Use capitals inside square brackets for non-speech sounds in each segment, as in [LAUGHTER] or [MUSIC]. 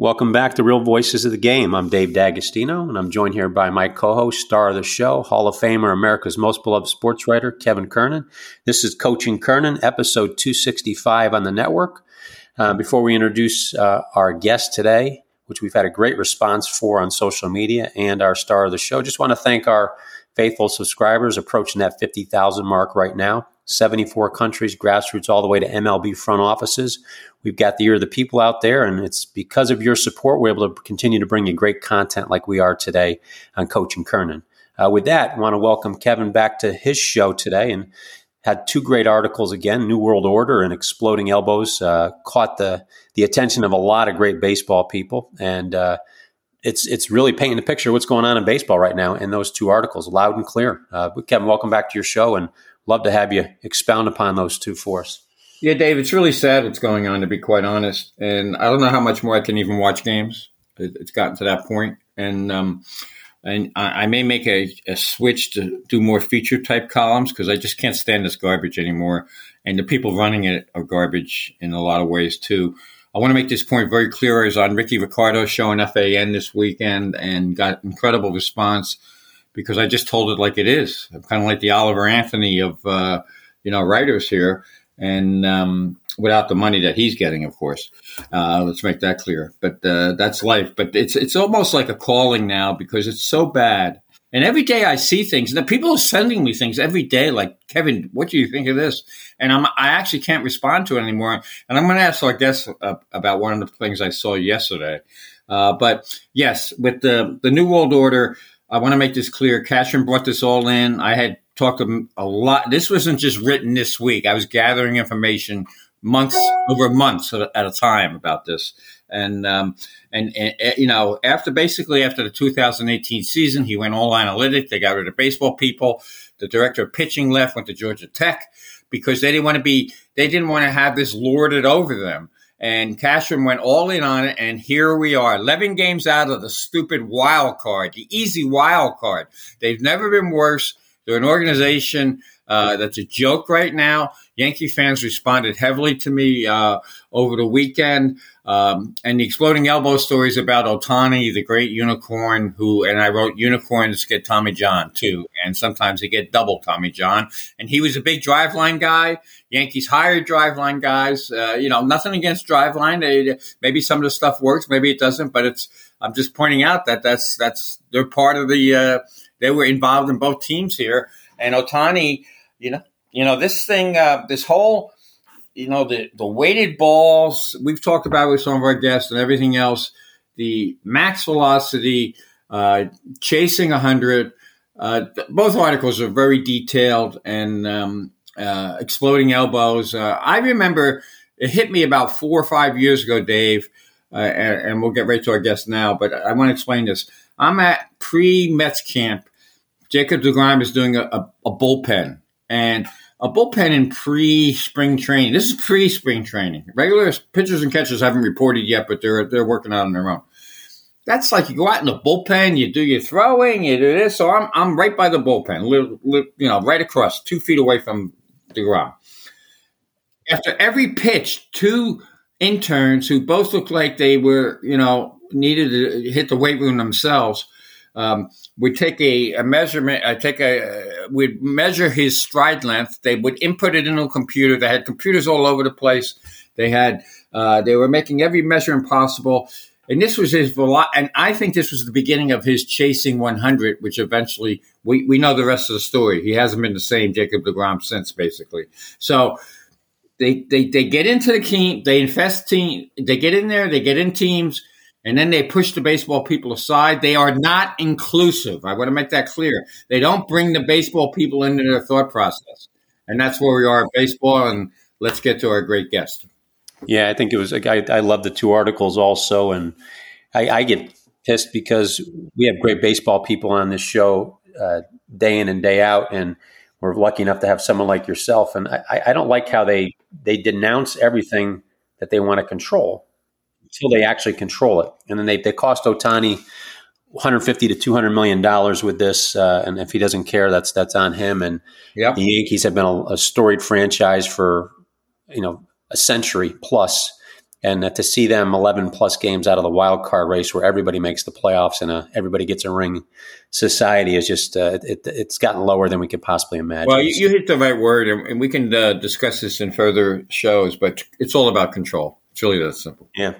Welcome back to Real Voices of the Game. I'm Dave D'Agostino, and I'm joined here by my co-host, star of the show, Hall of Famer, America's most beloved sports writer, Kevin Kernan. This is Coaching Kernan, episode 265 on the network. Uh, before we introduce uh, our guest today, which we've had a great response for on social media, and our star of the show, just want to thank our faithful subscribers approaching that 50,000 mark right now. 74 countries, grassroots, all the way to MLB front offices. We've got the ear of the people out there, and it's because of your support we're able to continue to bring you great content like we are today on Coaching Kernan. Uh, with that, I want to welcome Kevin back to his show today and had two great articles again New World Order and Exploding Elbows. Uh, caught the, the attention of a lot of great baseball people. And uh, it's it's really painting the picture of what's going on in baseball right now in those two articles, loud and clear. Uh, Kevin, welcome back to your show, and love to have you expound upon those two for us. Yeah, Dave, it's really sad what's going on, to be quite honest. And I don't know how much more I can even watch games. It's gotten to that point. And, um, and I, may make a, a, switch to do more feature type columns because I just can't stand this garbage anymore. And the people running it are garbage in a lot of ways too. I want to make this point very clear. I was on Ricky Ricardo's show on FAN this weekend and got incredible response because I just told it like it is. I'm kind of like the Oliver Anthony of, uh, you know, writers here and um, without the money that he's getting, of course. Uh, let's make that clear. But uh, that's life. But it's it's almost like a calling now because it's so bad. And every day I see things, and the people are sending me things every day, like Kevin, what do you think of this? And I'm I actually can't respond to it anymore. And I'm going to ask our guest uh, about one of the things I saw yesterday. Uh, but yes, with the the New World Order, I want to make this clear. Cashman brought this all in. I had talked a lot. This wasn't just written this week. I was gathering information months over months at a time about this. And, um, and, and, you know, after basically after the 2018 season, he went all analytic. They got rid of baseball people. The director of pitching left, went to Georgia Tech because they didn't want to be, they didn't want to have this lorded over them. And Cashman went all in on it, and here we are, 11 games out of the stupid wild card, the easy wild card. They've never been worse. They're an organization uh, that's a joke right now. Yankee fans responded heavily to me uh, over the weekend. Um, and the exploding elbow stories about Ohtani, the great unicorn, who, and I wrote unicorns get Tommy John too. And sometimes they get double Tommy John. And he was a big driveline guy. Yankees hired driveline guys. Uh, you know, nothing against driveline. They, maybe some of the stuff works, maybe it doesn't, but it's, I'm just pointing out that that's, that's, they're part of the, uh, they were involved in both teams here. And Ohtani, you know, you know this thing, uh, this whole, you know, the the weighted balls we've talked about with some of our guests and everything else. The max velocity, uh, chasing hundred. Uh, both articles are very detailed and um, uh, exploding elbows. Uh, I remember it hit me about four or five years ago, Dave, uh, and, and, we'll get right to our guest now. But I want to explain this. I'm at pre Mets camp. Jacob DeGrom is doing a, a, a bullpen and a bullpen in pre spring training. This is pre spring training. Regular pitchers and catchers haven't reported yet, but they're they're working out on their own. That's like you go out in the bullpen, you do your throwing, you do this. So I'm I'm right by the bullpen, you know, right across, two feet away from the ground. After every pitch, two interns who both looked like they were, you know, needed to hit the weight room themselves, um, would take a, a measurement, I take a, uh, would measure his stride length. They would input it into a computer. They had computers all over the place. They had, uh, they were making every measurement possible. And this was his velo- and I think this was the beginning of his chasing 100, which eventually we, we know the rest of the story. He hasn't been the same Jacob DeGrom since, basically. So they, they, they get into the team, they invest team, they get in there, they get in teams, and then they push the baseball people aside. They are not inclusive. I want to make that clear. They don't bring the baseball people into their thought process. And that's where we are at baseball. And let's get to our great guest. Yeah, I think it was. I, I love the two articles also, and I, I, get pissed because we have great baseball people on this show. Uh, day in and day out, and we're lucky enough to have someone like yourself. And I, I don't like how they they denounce everything that they want to control until they actually control it, and then they they cost Ohtani 150 to 200 million dollars with this, uh, and if he doesn't care, that's that's on him. And yep. the Yankees have been a, a, storied franchise for you know a century plus, and uh, to see them 11 plus games out of the wild card race where everybody makes the playoffs and uh, everybody gets a ring, society is just uh, it, it's gotten lower than we could possibly imagine. Well, you, you hit the right word, and we can uh, discuss this in further shows, but it's all about control. It's really that simple. Yeah.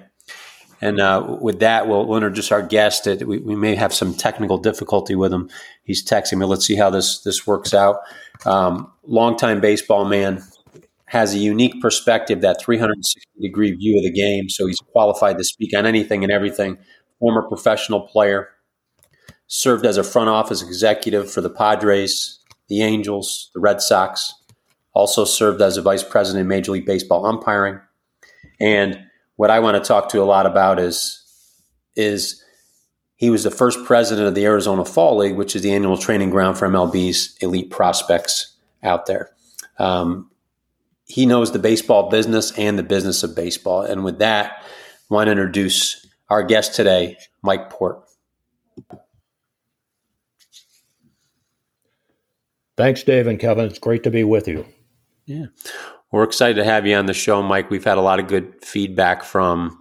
And uh, with that, we'll, we'll, introduce our guest. We, we, may have some technical difficulty with him. He's texting me. Let's see how this this works out. Um, longtime baseball man has a unique perspective, that 360 degree view of the game. So he's qualified to speak on anything and everything. Former professional player, served as a front office executive for the Padres, the Angels, the Red Sox. Also served as a vice president in Major League Baseball umpiring, and what I want to talk to a lot about is is he was the first president of the Arizona Fall League, which is the annual training ground for MLB's elite prospects out there. Um, he knows the baseball business and the business of baseball. And with that, I want to introduce our guest today, Mike Port. Thanks, Dave and Kevin. It's great to be with you. Yeah. We're excited to have you on the show, Mike. We've had a lot of good feedback from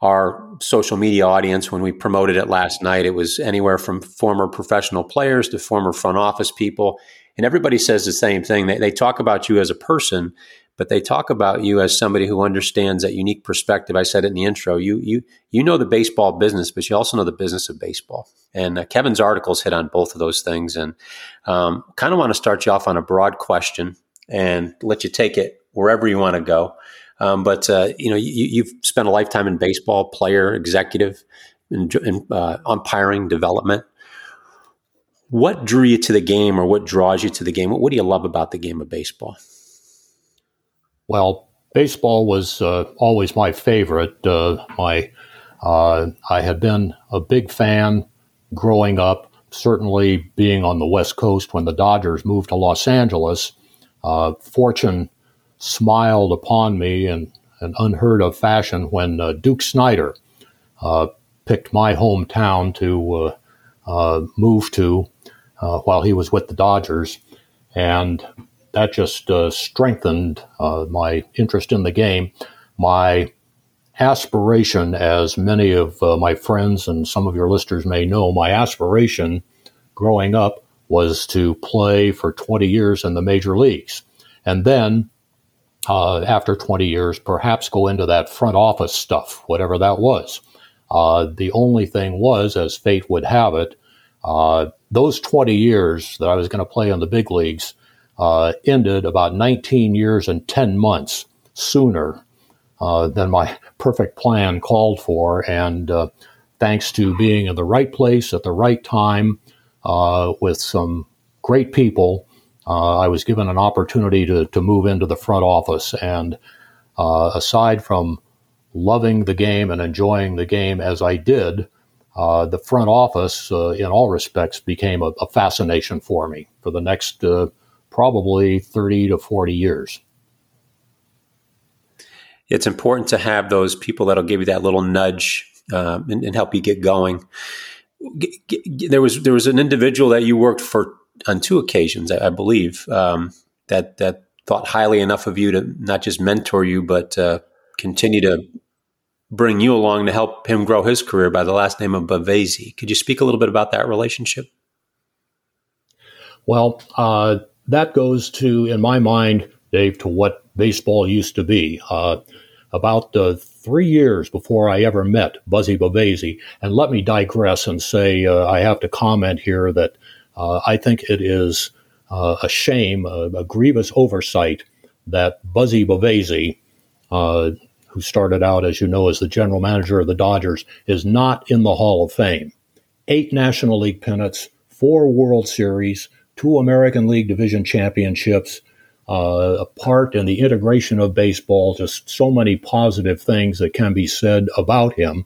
our social media audience when we promoted it last night. It was anywhere from former professional players to former front office people. And everybody says the same thing. They, they talk about you as a person, but they talk about you as somebody who understands that unique perspective. I said it in the intro. You you you know the baseball business, but you also know the business of baseball. And uh, Kevin's articles hit on both of those things. And um, kind of want to start you off on a broad question and let you take it wherever you want to go. Um, but uh, you know, you, have spent a lifetime in baseball, player, executive, uh, umpiring, development. What drew you to the game, or what draws you to the game? What, what do you love about the game of baseball? Well, baseball was uh, always my favorite. Uh, my uh, I had been a big fan growing up. Certainly, being on the West Coast when the Dodgers moved to Los Angeles, uh, fortune smiled upon me in an unheard of fashion when uh, Duke Snider uh, picked my hometown to uh, uh move to uh, while he was with the Dodgers. And that just strengthened my interest in the game. My aspiration, as many of my friends and some of your listeners may know, my aspiration growing up was to play for 20 years in the major leagues. And then uh, after 20 years, perhaps go into that front office stuff, whatever that was. Uh, the only thing was, as fate would have it, uh, those 20 years that I was going to play in the big leagues uh, ended about 19 years and 10 months sooner uh, than my [LAUGHS] perfect plan called for. And uh, thanks to being in the right place at the right time with some great people, uh, I was given an opportunity to, to move into the front office. And uh, aside from loving the game and enjoying the game as I did, uh, the front office, uh, in all respects, became a, a, fascination for me for the next uh, probably 30 to 40 years. It's important to have those people that'll give you that little nudge uh, and, and help you get going. There was there was an individual that you worked for on two occasions, I, I believe, um, that that thought highly enough of you to not just mentor you, but uh, continue to bring you along to help him grow his career by the last name of Bavasi. Could you speak a little bit about that relationship? Well, uh, that goes to, in my mind, Dave, to what baseball used to be. Uh, about uh, three years before I ever met Buzzy Bavasi, and let me digress and say uh, I have to comment here that uh, I think it is uh, a shame, a, grievous oversight that Buzzy Bavasi, uh, who started out, as you know, as the general manager of the Dodgers, is not in the Hall of Fame. Eight National League pennants, four World Series, two American League Division championships, uh, a part in the integration of baseball, just so many positive things that can be said about him.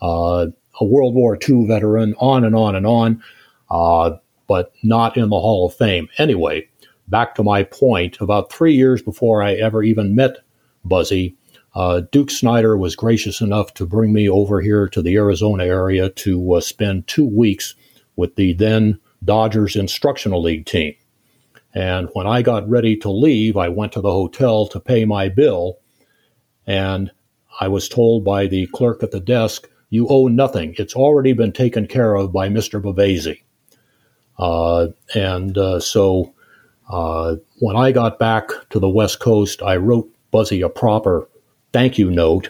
Uh, a World War II veteran, on and on and on. Uh, but not in the Hall of Fame. Anyway, back to my point, about three years before I ever even met Buzzy, uh, Duke Snider was gracious enough to bring me over here to the Arizona area to uh, spend two weeks with the then Dodgers Instructional League team. And when I got ready to leave, I went to the hotel to pay my bill, and I was told by the clerk at the desk, You owe nothing. It's already been taken care of by Mr. Bavasi. Uh, and uh, so uh, when I got back to the West Coast, I wrote Buzzy a proper thank you note.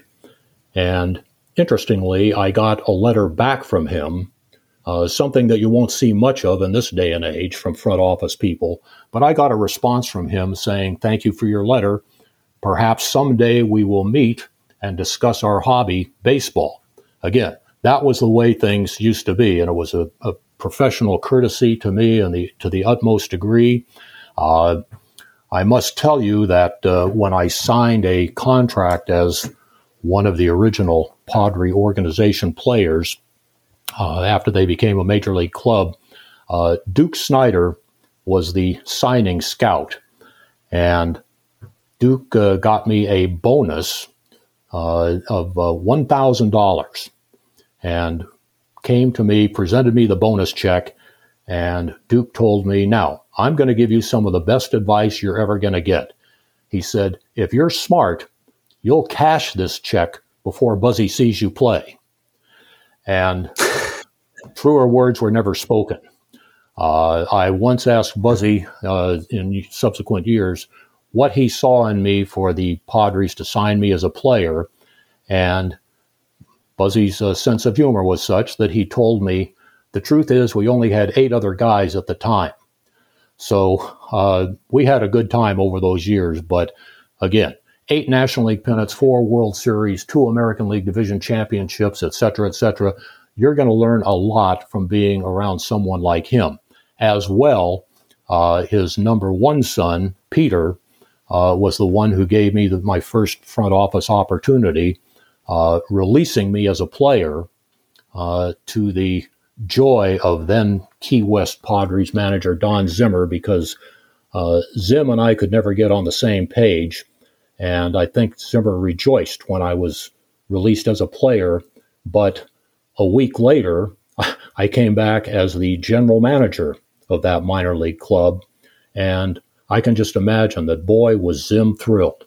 And interestingly, I got a letter back from him, uh, something that you won't see much of in this day and age from front office people. But I got a response from him saying, Thank you for your letter. Perhaps someday we will meet and discuss our hobby, baseball. Again, that was the way things used to be, and it was a, a professional courtesy to me and the, to the utmost degree. Uh, I must tell you that uh, when I signed a contract as one of the original Padre organization players, uh, after they became a major league club, uh, Duke Snider was the signing scout. And Duke uh, got me a bonus uh, of $1,000 and came to me, presented me the bonus check, and Duke told me, Now, I'm going to give you some of the best advice you're ever going to get. He said, If you're smart, you'll cash this check before Buzzy sees you play. And truer words were never spoken. Uh, I once asked Buzzy uh, in subsequent years what he saw in me for the Padres to sign me as a player, and Buzzy's uh, sense of humor was such that he told me the truth is we only had eight other guys at the time. So uh, we had a good time over those years. But again, eight National League pennants, four World Series, two American League Division championships, et cetera, et cetera. You're going to learn a lot from being around someone like him. As well, uh, his number one son, Peter, uh, was the one who gave me the, my first front office opportunity, uh, releasing me as a player uh, to the joy of then Key West Padres manager Don Zimmer because uh, Zim and I could never get on the same page. And I think Zimmer rejoiced when I was released as a player. But a week later, [LAUGHS] I came back as the general manager of that minor league club. And I can just imagine that boy was Zim thrilled.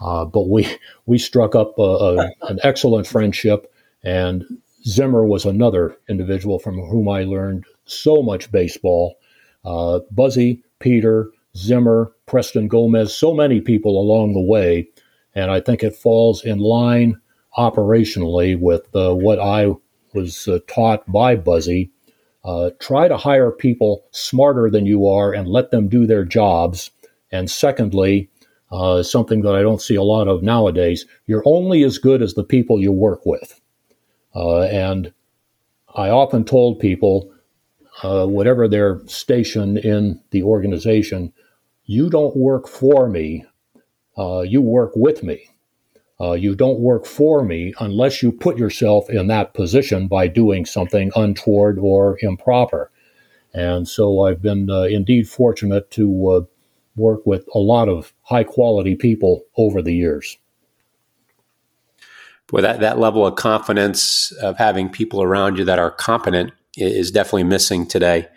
Uh, but we [LAUGHS] we struck up a, a, an excellent friendship, and Zimmer was another individual from whom I learned so much baseball. Uh, Buzzy, Peter, Zimmer, Preston Gomez, so many people along the way. And I think it falls in line operationally with uh, what I was uh, taught by Buzzy. Uh, try to hire people smarter than you are and let them do their jobs. And secondly, uh, something that I don't see a lot of nowadays, you're only as good as the people you work with. Uh, and I often told people, uh, whatever their station in the organization, you don't work for me, uh, you work with me. Uh, you don't work for me unless you put yourself in that position by doing something untoward or improper. And so I've been uh, indeed fortunate to uh, work with a lot of high quality people over the years boy, that, that level of confidence of having people around you that are competent is definitely missing today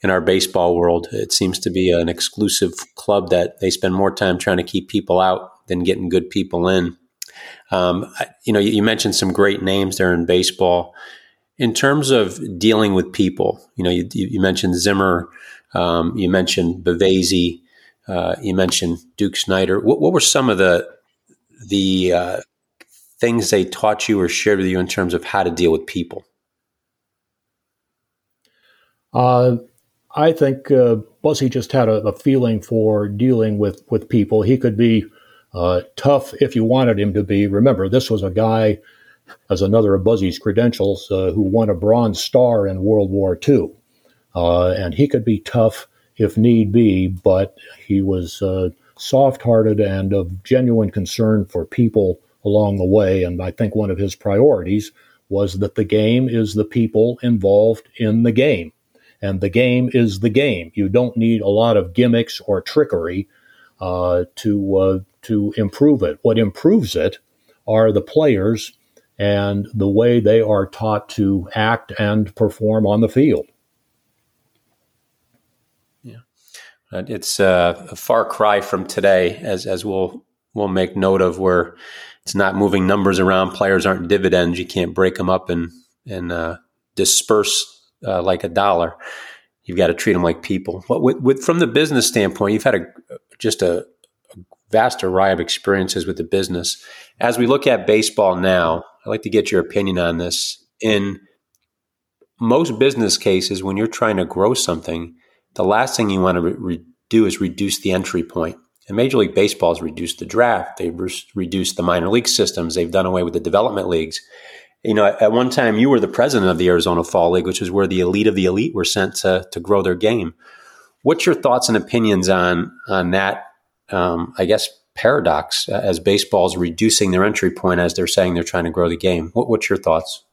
in our baseball world. It seems to be an exclusive club that they spend more time trying to keep people out than getting good people in. Um, you know, you mentioned some great names there in baseball. In terms of dealing with people, you know, you, you mentioned Zimmer, um, you mentioned Bavasi, uh, you mentioned Duke Snider. What, what, were some of the the uh, things they taught you or shared with you in terms of how to deal with people? Uh, I think uh, Buzzy just had a, a, feeling for dealing with, with people. He could be uh, tough if you wanted him to be. Remember, this was a guy, as another of Buzzy's credentials, uh, who won a Bronze Star in World War II. Uh, and he could be tough if need be, but he was uh, soft hearted and of genuine concern for people along the way. And I think one of his priorities was that the game is the people involved in the game. And the game is the game. You don't need a lot of gimmicks or trickery uh, to uh, to improve it. What improves it are the players and the way they are taught to act and perform on the field. Yeah, it's uh, a far cry from today, as as we'll we'll make note of, where it's not moving numbers around. Players aren't dividends. You can't break them up and and uh, disperse uh, like a dollar. You've got to treat them like people. What with, with, from the business standpoint, you've had a just a, a vast array of experiences with the business. As we look at baseball now, I'd like to get your opinion on this. In most business cases, when you're trying to grow something, the last thing you want to re- do is reduce the entry point. And Major League Baseball has reduced the draft. They've re- reduced the minor league systems. They've done away with the development leagues. You know, at one time you were the president of the Arizona Fall League, which is where the elite of the elite were sent to, to grow their game. What's your thoughts and opinions on on that? Um, I guess paradox uh, as baseball is reducing their entry point as they're saying they're trying to grow the game. What, what's your thoughts?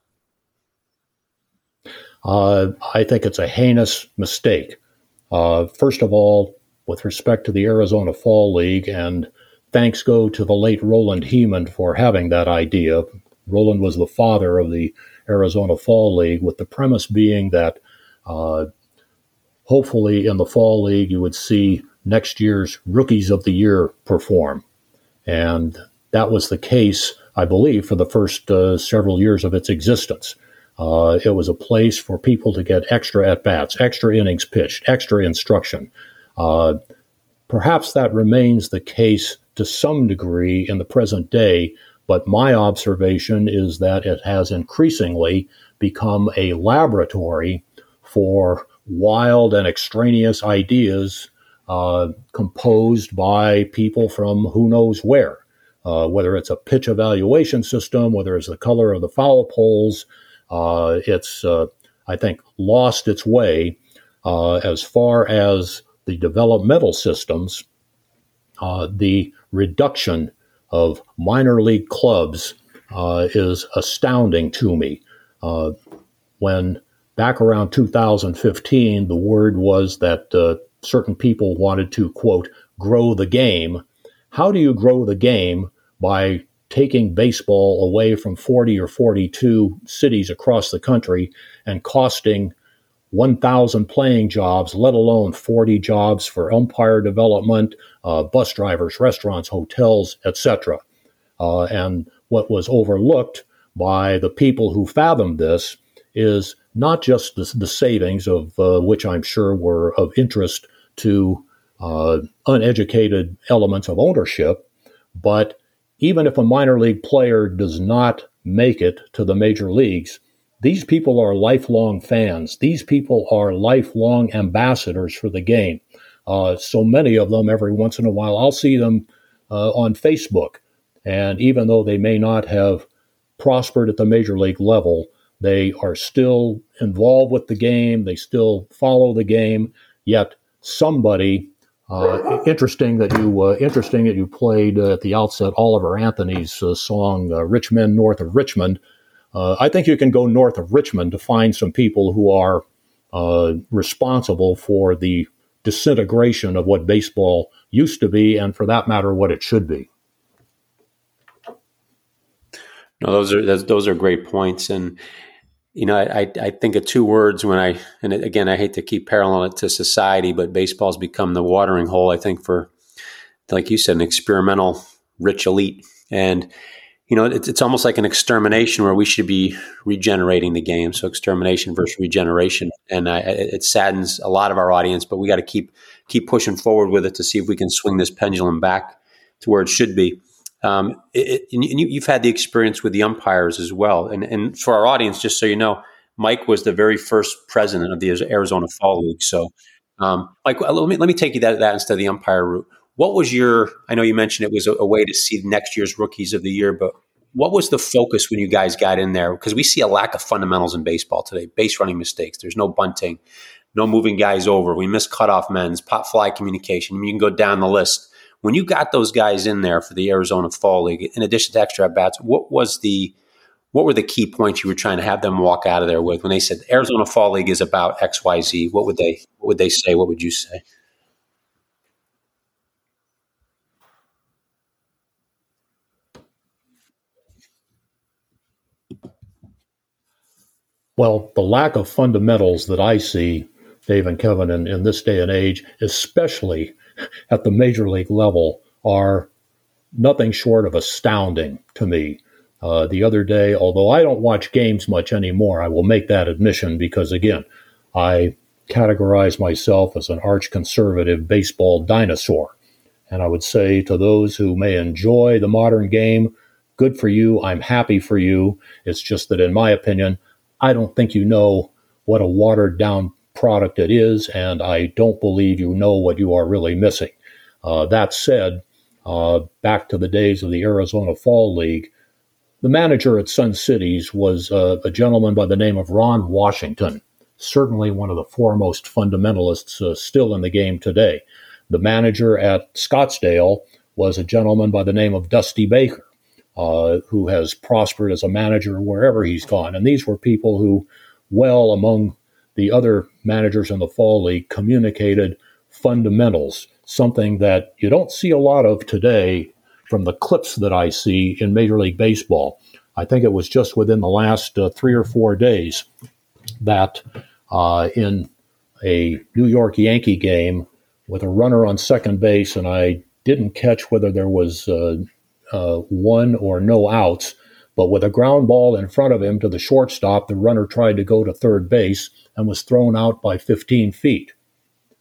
Uh, I think it's a heinous mistake. Uh, first of all, with respect to the Arizona Fall League, and thanks go to the late Roland Hemond for having that idea. Roland was the father of the Arizona Fall League, with the premise being that uh, hopefully in the Fall League you would see next year's Rookies of the Year perform. And that was the case, I believe, for the first uh, several years of its existence. Uh, it was a place for people to get extra at bats, extra innings pitched, extra instruction. Uh, perhaps that remains the case to some degree in the present day, but my observation is that it has increasingly become a laboratory for wild and extraneous ideas uh, composed by people from who knows where. Uh, whether it's a pitch evaluation system, whether it's the color of the foul poles, uh, it's, uh, I think, lost its way uh, as far as the developmental systems. The reduction of minor league clubs is astounding to me. when back around 2015, the word was that certain people wanted to, quote, grow the game. How do you grow the game by taking baseball away from 40 or 42 cities across the country and costing 1,000 playing jobs, let alone 40 jobs for umpire development, uh, bus drivers, restaurants, hotels, etc. Uh, and what was overlooked by the people who fathomed this is not just the, the savings, of uh, which I'm sure were of interest to uh, uneducated elements of ownership. But even if a minor league player does not make it to the major leagues, these people are lifelong fans. These people are lifelong ambassadors for the game. Uh, so many of them, every once in a while, I'll see them uh, on Facebook. And even though they may not have prospered at the major league level, they are still involved with the game. They still follow the game. Yet somebody. Uh, interesting that you uh, interesting that you played uh, at the outset Oliver Anthony's uh, song uh, "Rich Men North of Richmond." Uh, I think you can go north of Richmond to find some people who are responsible for the disintegration of what baseball used to be, and for that matter, what it should be. No, those are those are great points, and you know, I, I think of two words when I, and again, I hate to keep paralleling it to society, but baseball's become the watering hole, I think, for, like you said, an experimental rich elite. And, you know, it's, it's almost like an extermination where we should be regenerating the game. So extermination versus regeneration. And I, it saddens a lot of our audience, but we got to keep, keep pushing forward with it to see if we can swing this pendulum back to where it should be. Um, it, and you, have had the experience with the umpires as well. And, and for our audience, just so you know, Mike was the very first president of the Arizona Fall League. So, um, Mike, let me let me take you that, that instead of the umpire route. What was your? I know you mentioned it was a, a way to see next year's rookies of the year, but what was the focus when you guys got in there? Because we see a lack of fundamentals in baseball today. Base running mistakes. There's no bunting, no moving guys over. We miss cutoff men's, pop fly communication. I mean, you can go down the list when you got those guys in there for the Arizona Fall League, in addition to extra at bats, what was the what were the key points you were trying to have them walk out of there with when they said Arizona Fall League is about X Y Z? What would they what would they say? What would you say? Well, the lack of fundamentals that I see, Dave and Kevin, in, in this day and age, especially at the major league level, are nothing short of astounding to me. Uh, the other day, although I don't watch games much anymore, I will make that admission because, again, I categorize myself as an arch conservative baseball dinosaur. And I would say to those who may enjoy the modern game, good for you. I'm happy for you. It's just that, in my opinion, I don't think you know what a watered down product it is, and I don't believe you know what you are really missing. Uh, that said, uh, back to the days of the Arizona Fall League, the manager at Sun Cities was uh, a gentleman by the name of Ron Washington, certainly one of the foremost fundamentalists uh, still in the game today. The manager at Scottsdale was a gentleman by the name of Dusty Baker uh, who has prospered as a manager wherever he's gone. And these were people who, well, among the other managers in the Fall League, communicated fundamentals, something that you don't see a lot of today from the clips that I see in Major League Baseball. I think it was just within the last uh, three or four days that uh, in a New York Yankee game with a runner on second base, and I didn't catch whether there was uh, uh, one or no outs. But with a ground ball in front of him to the shortstop, the runner tried to go to third base and was thrown out by 15 feet.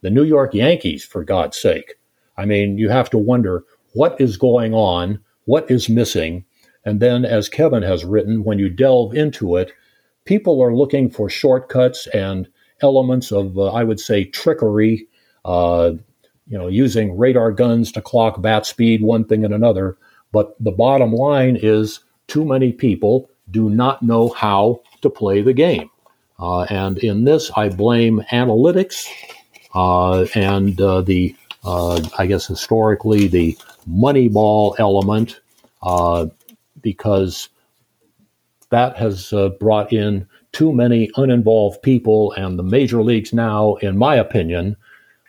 The New York Yankees, for God's sake. I mean, you have to wonder what is going on, what is missing. And then, as Kevin has written, when you delve into it, people are looking for shortcuts and elements of, uh, I would say, trickery, uh, you know, using radar guns to clock bat speed, one thing and another. But the bottom line is too many people do not know how to play the game. Uh, and in this, I blame analytics uh, and uh, the, uh, I guess historically, the Moneyball element, uh, because that has uh, brought in too many uninvolved people. And the major leagues now, in my opinion,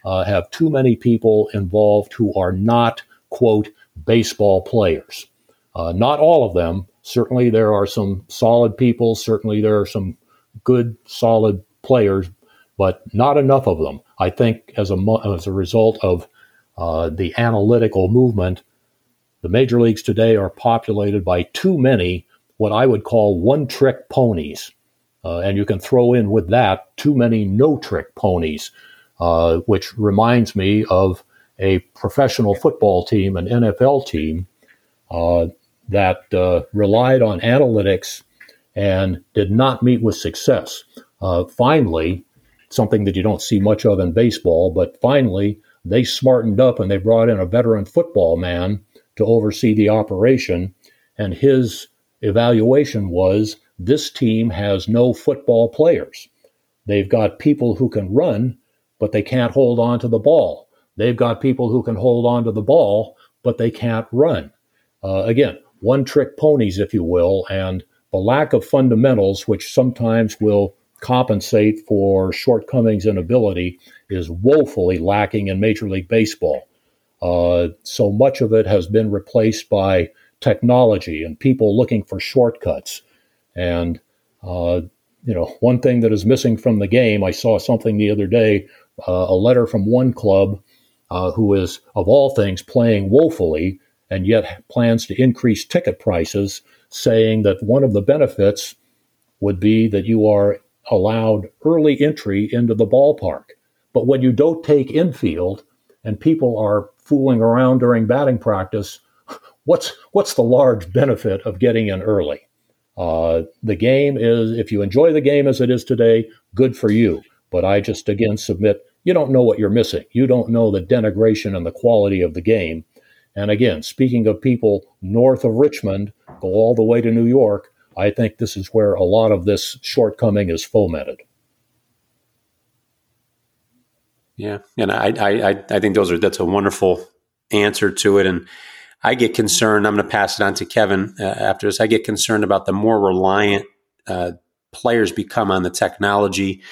have too many people involved who are not, quote, baseball players. Uh, not all of them. Certainly, there are some solid people. Certainly, there are some good, solid players, but not enough of them. I think as a as a result of uh, the analytical movement, the major leagues today are populated by too many what I would call one-trick ponies, uh, and you can throw in with that too many no-trick ponies, uh, which reminds me of a professional football team, an NFL team, uh, that uh, relied on analytics and did not meet with success. Uh, finally, something that you don't see much of in baseball, but finally, they smartened up and they brought in a veteran football man to oversee the operation. And his evaluation was this team has no football players. They've got people who can run, but they can't hold on to the ball. They've got people who can hold on to the ball, but they can't run. Uh, again, one trick ponies, if you will, and the lack of fundamentals, which sometimes will compensate for shortcomings in ability, is woefully lacking in Major League Baseball. Uh, so much of it has been replaced by technology and people looking for shortcuts. And, uh, you know, one thing that is missing from the game, I saw something the other day, uh, a letter from one club uh, who is, of all things, playing woefully and yet plans to increase ticket prices, saying that one of the benefits would be that you are allowed early entry into the ballpark. But when you don't take infield and people are fooling around during batting practice, [LAUGHS] what's what's the large benefit of getting in early? Uh, the game is, if you enjoy the game as it is today, good for you. But I just again submit you don't know what you're missing. You don't know the denigration and the quality of the game. And again, speaking of people north of Richmond, go all the way to New York, I think this is where a lot of this shortcoming is fomented. Yeah, and I, I, I think those are that's a wonderful answer to it. And I get concerned. I'm going to pass it on to Kevin uh, after this. I get concerned about the more reliant uh, players become on the technology,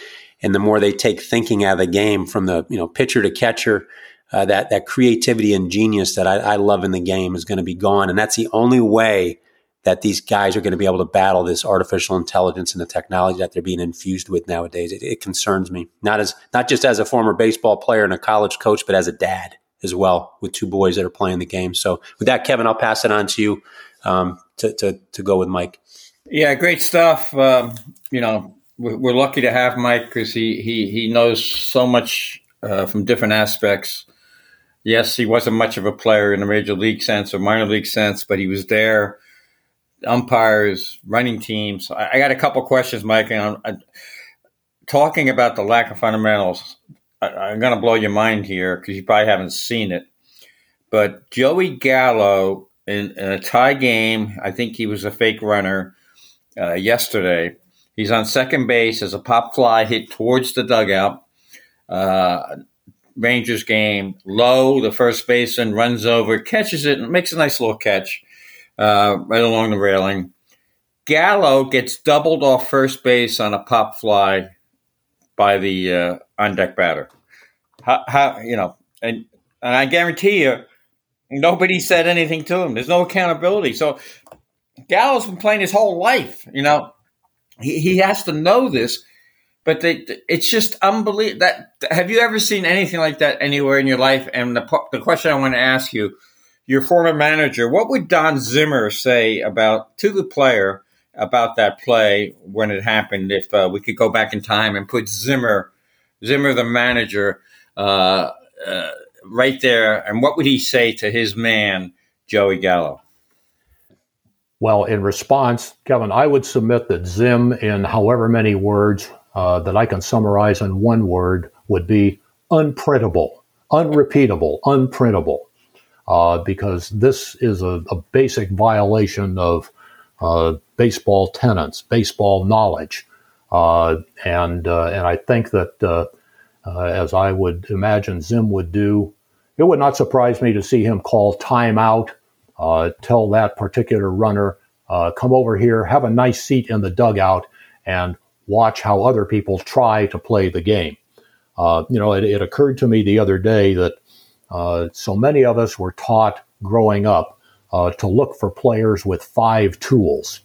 and the more they take thinking out of the game from the you know pitcher to catcher. Uh, that that creativity and genius that I, I love in the game is going to be gone, and that's the only way that these guys are going to be able to battle this artificial intelligence and the technology that they're being infused with nowadays. It, it, concerns me, not as not just as a former baseball player and a college coach, but as a dad as well with two boys that are playing the game. So with that, Kevin, I'll pass it on to you um, to, to, to go with Mike. Yeah, great stuff. Um, you know, we're, lucky to have Mike because he, he, he knows so much uh, from different aspects. Yes, he wasn't much of a player in the major league sense or minor league sense, but he was there umpires, running teams. I, I got a couple questions, Mike, and I'm, I'm, talking about the lack of fundamentals. I, am going to blow your mind here because you probably haven't seen it. But Joey Gallo in, in, a tie game, I think he was a fake runner uh, yesterday. He's on second base as a pop fly hit towards the dugout. Uh, Rangers game, Lowe, the first baseman runs over, catches it, and makes a nice little catch uh, right along the railing. Gallo gets doubled off first base on a pop fly by the uh, on deck batter. How, how, you know, and and I guarantee you, nobody said anything to him. There's no accountability. So Gallo's been playing his whole life. You know, he, he has to know this. But they, it's just unbelievable. That have you ever seen anything like that anywhere in your life? And the the question I want to ask you your former manager, what would Don Zimmer say about to the player about that play when it happened? If uh, we could go back in time and put Zimmer, Zimmer the manager, uh, uh, right there, and what would he say to his man Joey Gallo? Well, in response, Kevin, I would submit that Zim, in however many words uh, that I can summarize in one word, would be unprintable, unrepeatable, unprintable. Uh, because this is a, a basic violation of uh, baseball tenants, baseball knowledge, uh, and uh, and I think that uh, as I would imagine Zim would do, it would not surprise me to see him call timeout, tell that particular runner, come over here, have a nice seat in the dugout, and watch how other people try to play the game. you know, it, it occurred to me the other day that uh, so many of us were taught growing up uh, to look for players with five tools.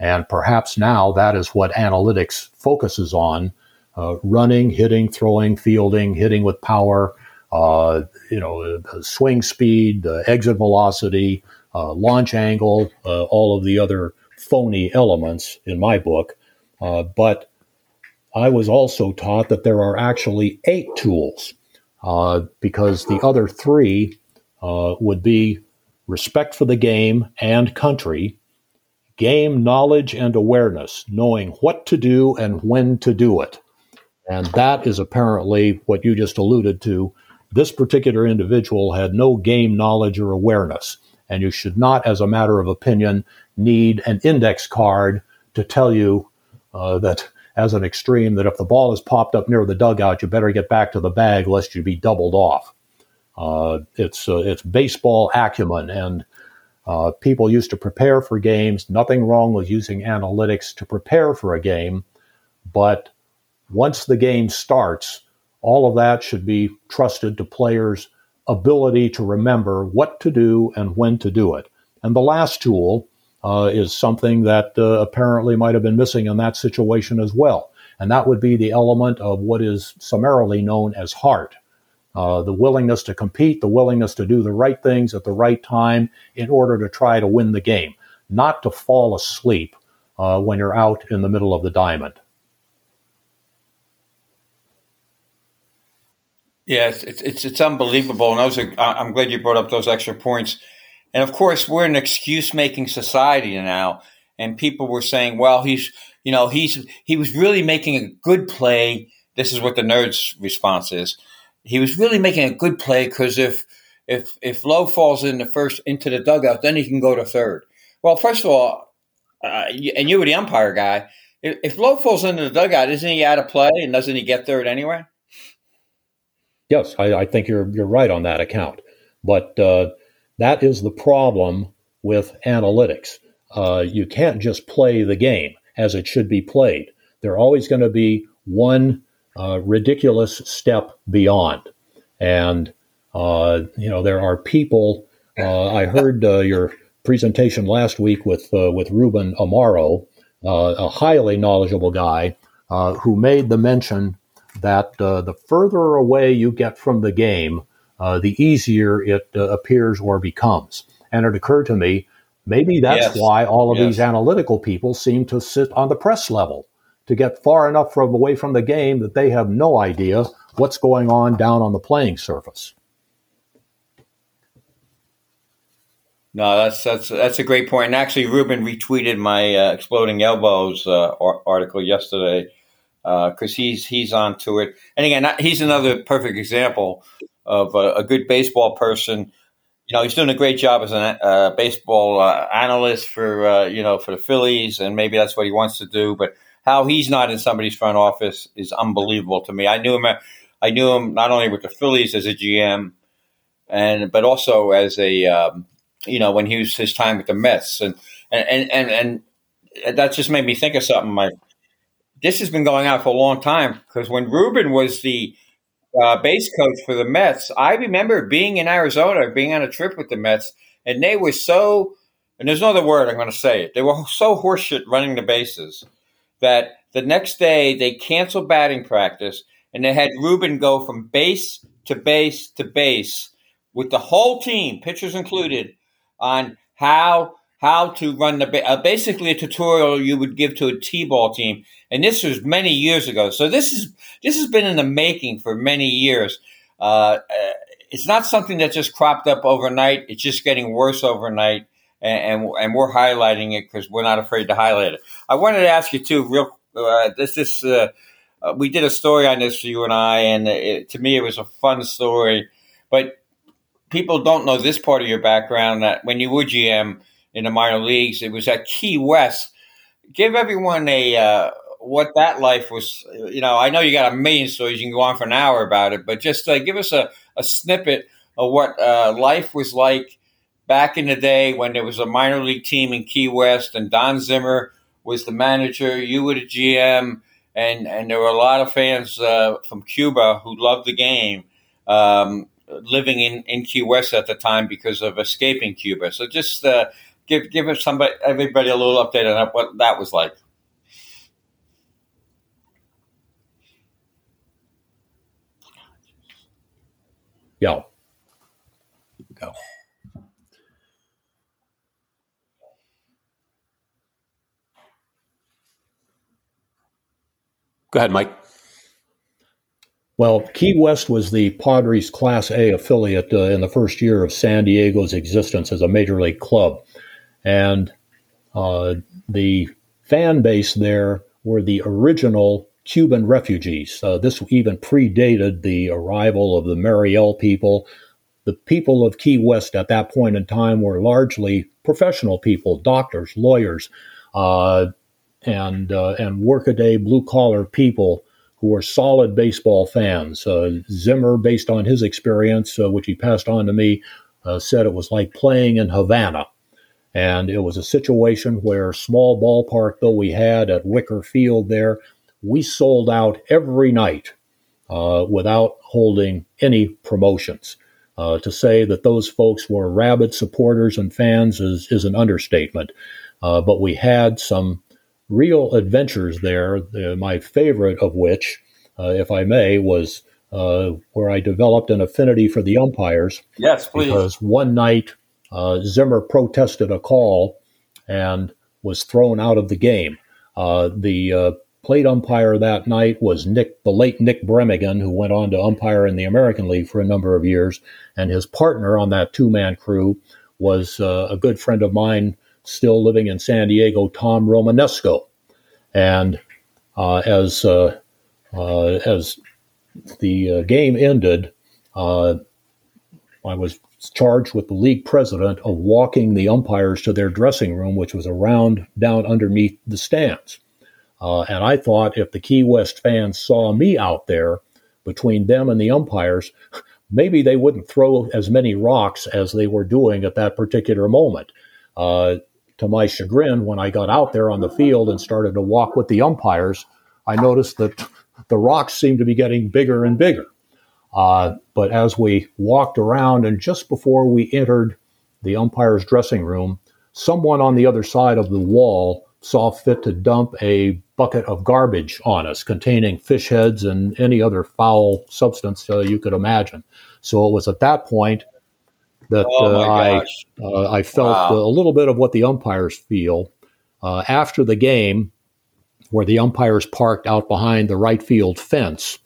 And perhaps now that is what analytics focuses on uh, running, hitting, throwing, fielding, hitting with power, uh, you know, swing speed, exit velocity, uh, launch angle, all of the other phony elements in my book. But I was also taught that there are actually eight tools uh, because the other three uh, would be respect for the game and country, game knowledge and awareness, knowing what to do and when to do it. And that is apparently what you just alluded to. This particular individual had no game knowledge or awareness. And you should not, as a matter of opinion, need an index card to tell you uh, that as an extreme that if the ball is popped up near the dugout, you better get back to the bag lest you be doubled off. Uh, it's uh, it's baseball acumen, and uh, people used to prepare for games. Nothing wrong with using analytics to prepare for a game, but once the game starts, all of that should be trusted to players' ability to remember what to do and when to do it. And the last tool uh, is something that uh, apparently might have been missing in that situation as well. And that would be the element of what is summarily known as heart. Uh, the willingness to compete, the willingness to do the right things at the right time in order to try to win the game, not to fall asleep uh, when you're out in the middle of the diamond. Yeah, it's, it's, it's unbelievable, and I'm glad you brought up those extra points and of course, we're an excuse making society now. And people were saying, well, he's, you know, he's, he was really making a good play. This is what the nerds response is. He was really making a good play because if, if, if Lowe falls in the first into the dugout, then he can go to third. Well, first of all, uh, and you were the umpire guy. If, if Lowe falls into the dugout, isn't he out of play and doesn't he get third anyway? Yes, I, I think you're you're right on that account. But uh, that is the problem with analytics. Uh, you can't just play the game as it should be played. They're always going to be one uh, ridiculous step beyond. And, uh, you know, there are people. Uh, I heard uh, your presentation last week with, uh, with Ruben Amaro, a highly knowledgeable guy who made the mention that the further away you get from the game, the easier it appears or becomes. And it occurred to me maybe that's yes. why all of yes. these analytical people seem to sit on the press level to get far enough from away from the game that they have no idea what's going on down on the playing surface. No, that's that's that's a great point. And actually, Ruben retweeted my uh, exploding elbows uh, article yesterday because uh, he's he's on to it. And again, he's another perfect example of a, a, good baseball person. You know, he's doing a great job as a uh, baseball uh, analyst for uh, you know for the Phillies, and maybe that's what he wants to do. But how he's not in somebody's front office is unbelievable to me. I knew him. I knew him not only with the Phillies as a GM, and but also as a um, you know when he was his time with the Mets, and and and and that just made me think of something. My this has been going on for a long time because when Ruben was the uh, base coach for the Mets, I remember being in Arizona, being on a trip with the Mets, and they were so. And there's no other word I'm going to say it. They were so horseshit running the bases that the next day they canceled batting practice and they had Ruben go from base to base to base with the whole team, pitchers included, on how how to run the uh, basically a tutorial you would give to a t-ball team and this was many years ago so this is this has been in the making for many years uh, uh it's not something that just cropped up overnight it's just getting worse overnight and, and, and we're highlighting it because we're not afraid to highlight it. I wanted to ask you too, real. Uh, this is uh, uh, we did a story on this for you and I, and it, to me it was a fun story. But people don't know this part of your background that when you were GM in the minor leagues, it was at Key West. Give everyone a uh, what that life was. You know, I know you got a million stories. You can go on for an hour about it, but just uh, give us a, a snippet of what uh, life was like back in the day when there was a minor league team in Key West and Don Zimmer was the manager, you were the GM, and, and there were a lot of fans uh, from Cuba who loved the game um, living in, in Key West at the time because of escaping Cuba. So just uh, give give us somebody everybody a little update on what that was like. Yeah. Go. Go ahead, Mike. Well, Key West was the Padres Class A affiliate uh, in the first year of San Diego's existence as a major league club. And uh, the fan base there were the original Cuban refugees. Uh, this even predated the arrival of the Mariel people. The people of Key West at that point in time were largely professional people, doctors, lawyers, uh, and uh, and workaday blue collar people who were solid baseball fans. Uh, Zimmer, based on his experience, uh, which he passed on to me, uh, said it was like playing in Havana. And it was a situation where, small ballpark though we had at Wicker Field there, we sold out every night uh, without holding any promotions. Uh, to say that those folks were rabid supporters and fans is, is an understatement. Uh, but we had some real adventures there. Uh, my favorite of which, uh, if I may, was uh, where I developed an affinity for the umpires. Yes, please. Because one night uh, Zimmer protested a call and was thrown out of the game. Uh, the uh, plate umpire that night was Nick, the late Nick Bremigan, who went on to umpire in the American League for a number of years, and his partner on that two-man crew was a good friend of mine still living in San Diego, Tom Romanesco. And uh, as uh, uh, as the uh, game ended, uh, I was charged with the league president of walking the umpires to their dressing room, which was around down underneath the stands. Uh, and I thought if the Key West fans saw me out there between them and the umpires, [LAUGHS] maybe they wouldn't throw as many rocks as they were doing at that particular moment. Uh, to my chagrin, when I got out there on the field and started to walk with the umpires, I noticed that [LAUGHS] the rocks seemed to be getting bigger and bigger. Uh, but as we walked around and just before we entered the umpire's dressing room, someone on the other side of the wall saw fit to dump a bucket of garbage on us containing fish heads and any other foul substance uh, you could imagine. So it was at that point that oh uh, I uh, I felt wow. a little bit of what the umpires feel uh, after the game, where the umpires parked out behind the right field fence.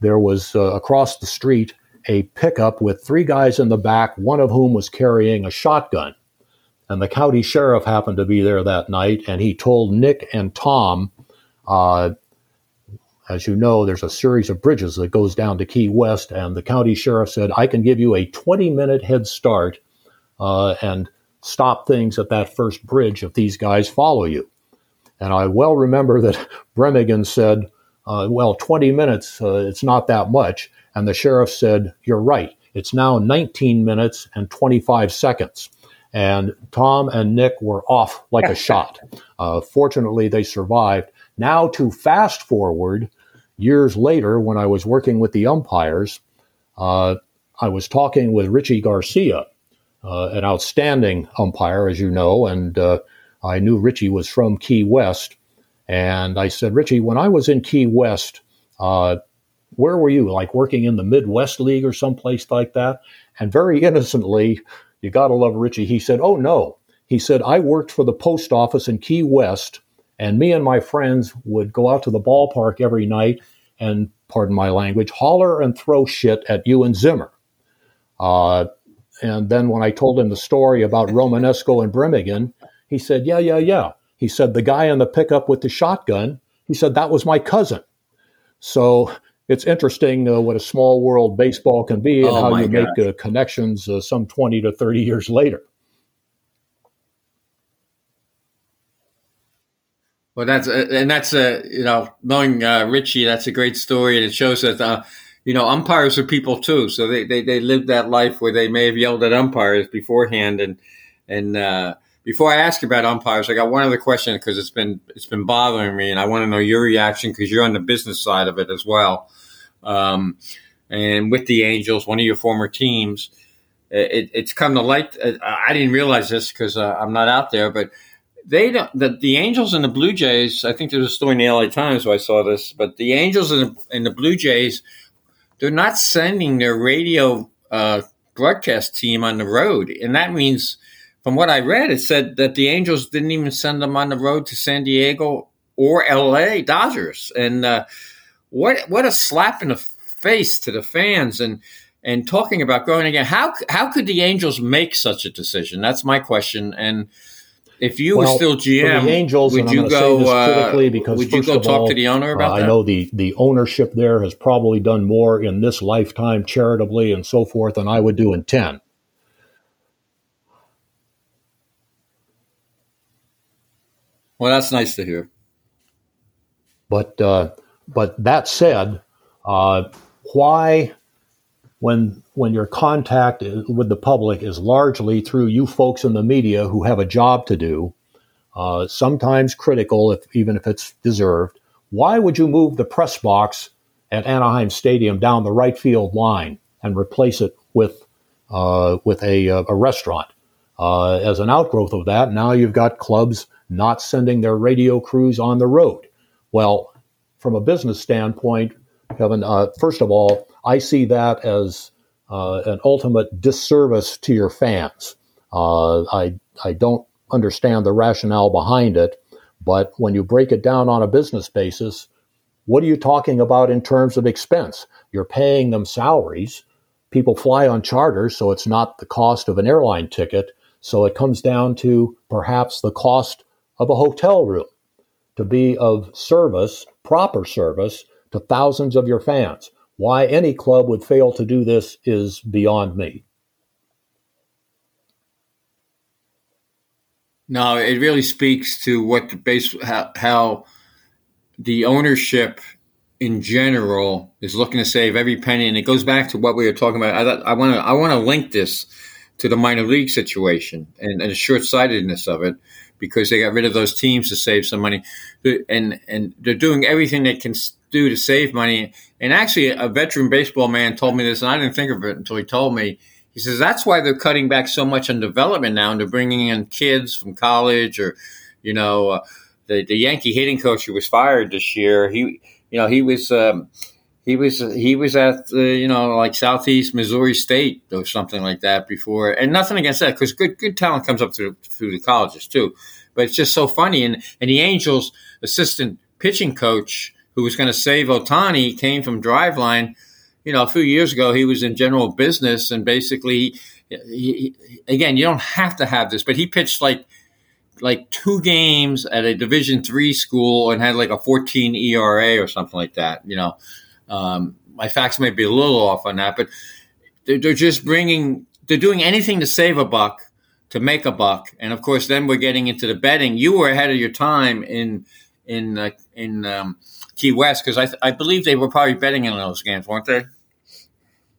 There was uh, across the street a pickup with three guys in the back, one of whom was carrying a shotgun. And the county sheriff happened to be there that night, and he told Nick and Tom, uh, as you know, there's a series of bridges that goes down to Key West, and the county sheriff said, I can give you a 20 minute head start uh, and stop things at that first bridge if these guys follow you. And I well remember that [LAUGHS] Bremigan said, uh, well, 20 minutes, uh, it's not that much. And the sheriff said, You're right. It's now 19 minutes and 25 seconds. And Tom and Nick were off like a [LAUGHS] shot. Uh, fortunately, they survived. Now, to fast forward, years later, when I was working with the umpires, uh, I was talking with Richie Garcia, uh, an outstanding umpire, as you know, and uh, I knew Richie was from Key West. And I said, Richie, when I was in Key West, uh, where were you? Like working in the Midwest League or someplace like that? And very innocently, you got to love Richie. He said, Oh, no. He said, I worked for the post office in Key West, and me and my friends would go out to the ballpark every night and, pardon my language, holler and throw shit at you and Zimmer. Uh, and then when I told him the story about Romanesco and Bremigan, he said, Yeah, yeah, yeah. He said, the guy in the pickup with the shotgun, he said, that was my cousin. So it's interesting uh, what a small world baseball can be and oh how you God. make uh, connections uh, some 20 to 30 years later. Well, that's uh, and that's a uh, you know knowing uh, Richie, that's a great story, and it shows that you know umpires are people too. So they, they they live that life where they may have yelled at umpires beforehand, and and before I ask about umpires, I got one other question because it's been it's been bothering me, and I want to know your reaction because you're on the business side of it as well. Um, and with the Angels, one of your former teams, it, it's come to light. Uh, I didn't realize this because uh, I'm not out there, but they don't. The, the Angels and the Blue Jays. I think there's a story in the LA Times where I saw this, but the Angels and the, and the Blue Jays, they're not sending their radio uh, broadcast team on the road, and that means from what I read, it said that the Angels didn't even send them on the road to San Diego or LA Dodgers. And uh, what what a slap in the face to the fans and and talking about going again. How how could the Angels make such a decision? That's my question. And if you well, were still GM, the Angels, would you go? Uh, because would you go talk all, to the owner about uh, that? I know the the ownership there has probably done more in this lifetime charitably and so forth than I would do in ten. Well, that's nice to hear. But uh, but that said, uh, why when when your contact with the public is largely through you folks in the media who have a job to do, uh, sometimes critical, if even if it's deserved, why would you move the press box at Anaheim Stadium down the right field line and replace it with uh, with a, a restaurant? Uh, as an outgrowth of that, now you've got clubs not sending their radio crews on the road. Well, from a business standpoint, Kevin, uh, first of all, I see that as uh, an ultimate disservice to your fans. Uh, I I don't understand the rationale behind it, but when you break it down on a business basis, what are you talking about in terms of expense? You're paying them salaries. People fly on charters, so it's not the cost of an airline ticket. So it comes down to perhaps the cost of a hotel room to be of service, proper service, to thousands of your fans. Why any club would fail to do this is beyond me. No, it really speaks to what the base how, how the ownership in general is looking to save every penny, and it goes back to what we were talking about. I want to I want to link this to the minor league situation and, and the short sightedness of it because they got rid of those teams to save some money, and and they're doing everything they can do to save money. And actually, a veteran baseball man told me this, and I didn't think of it until he told me. He says that's why they're cutting back so much on development now, and they're bringing in kids from college or, you know, uh, the the Yankee hitting coach who was fired this year. He you know, he was um, he was he was at you know like Southeast Missouri State or something like that before, and nothing against that because good good talent comes up through through the colleges too, but it's just so funny. And and the Angels assistant pitching coach who was going to save Ohtani came from Driveline. You know, a few years ago, he was in general business, and basically, he, he, again, you don't have to have this, but he pitched like like two games at a Division three school and had like a 14 ERA or something like that. You know, um, my facts may be a little off on that, but they're, they're, just bringing, they're doing anything to save a buck, to make a buck, and of course, then we're getting into the betting. You were ahead of your time in in uh, in um, Key West because I, th- I believe they were probably betting in those games, weren't they?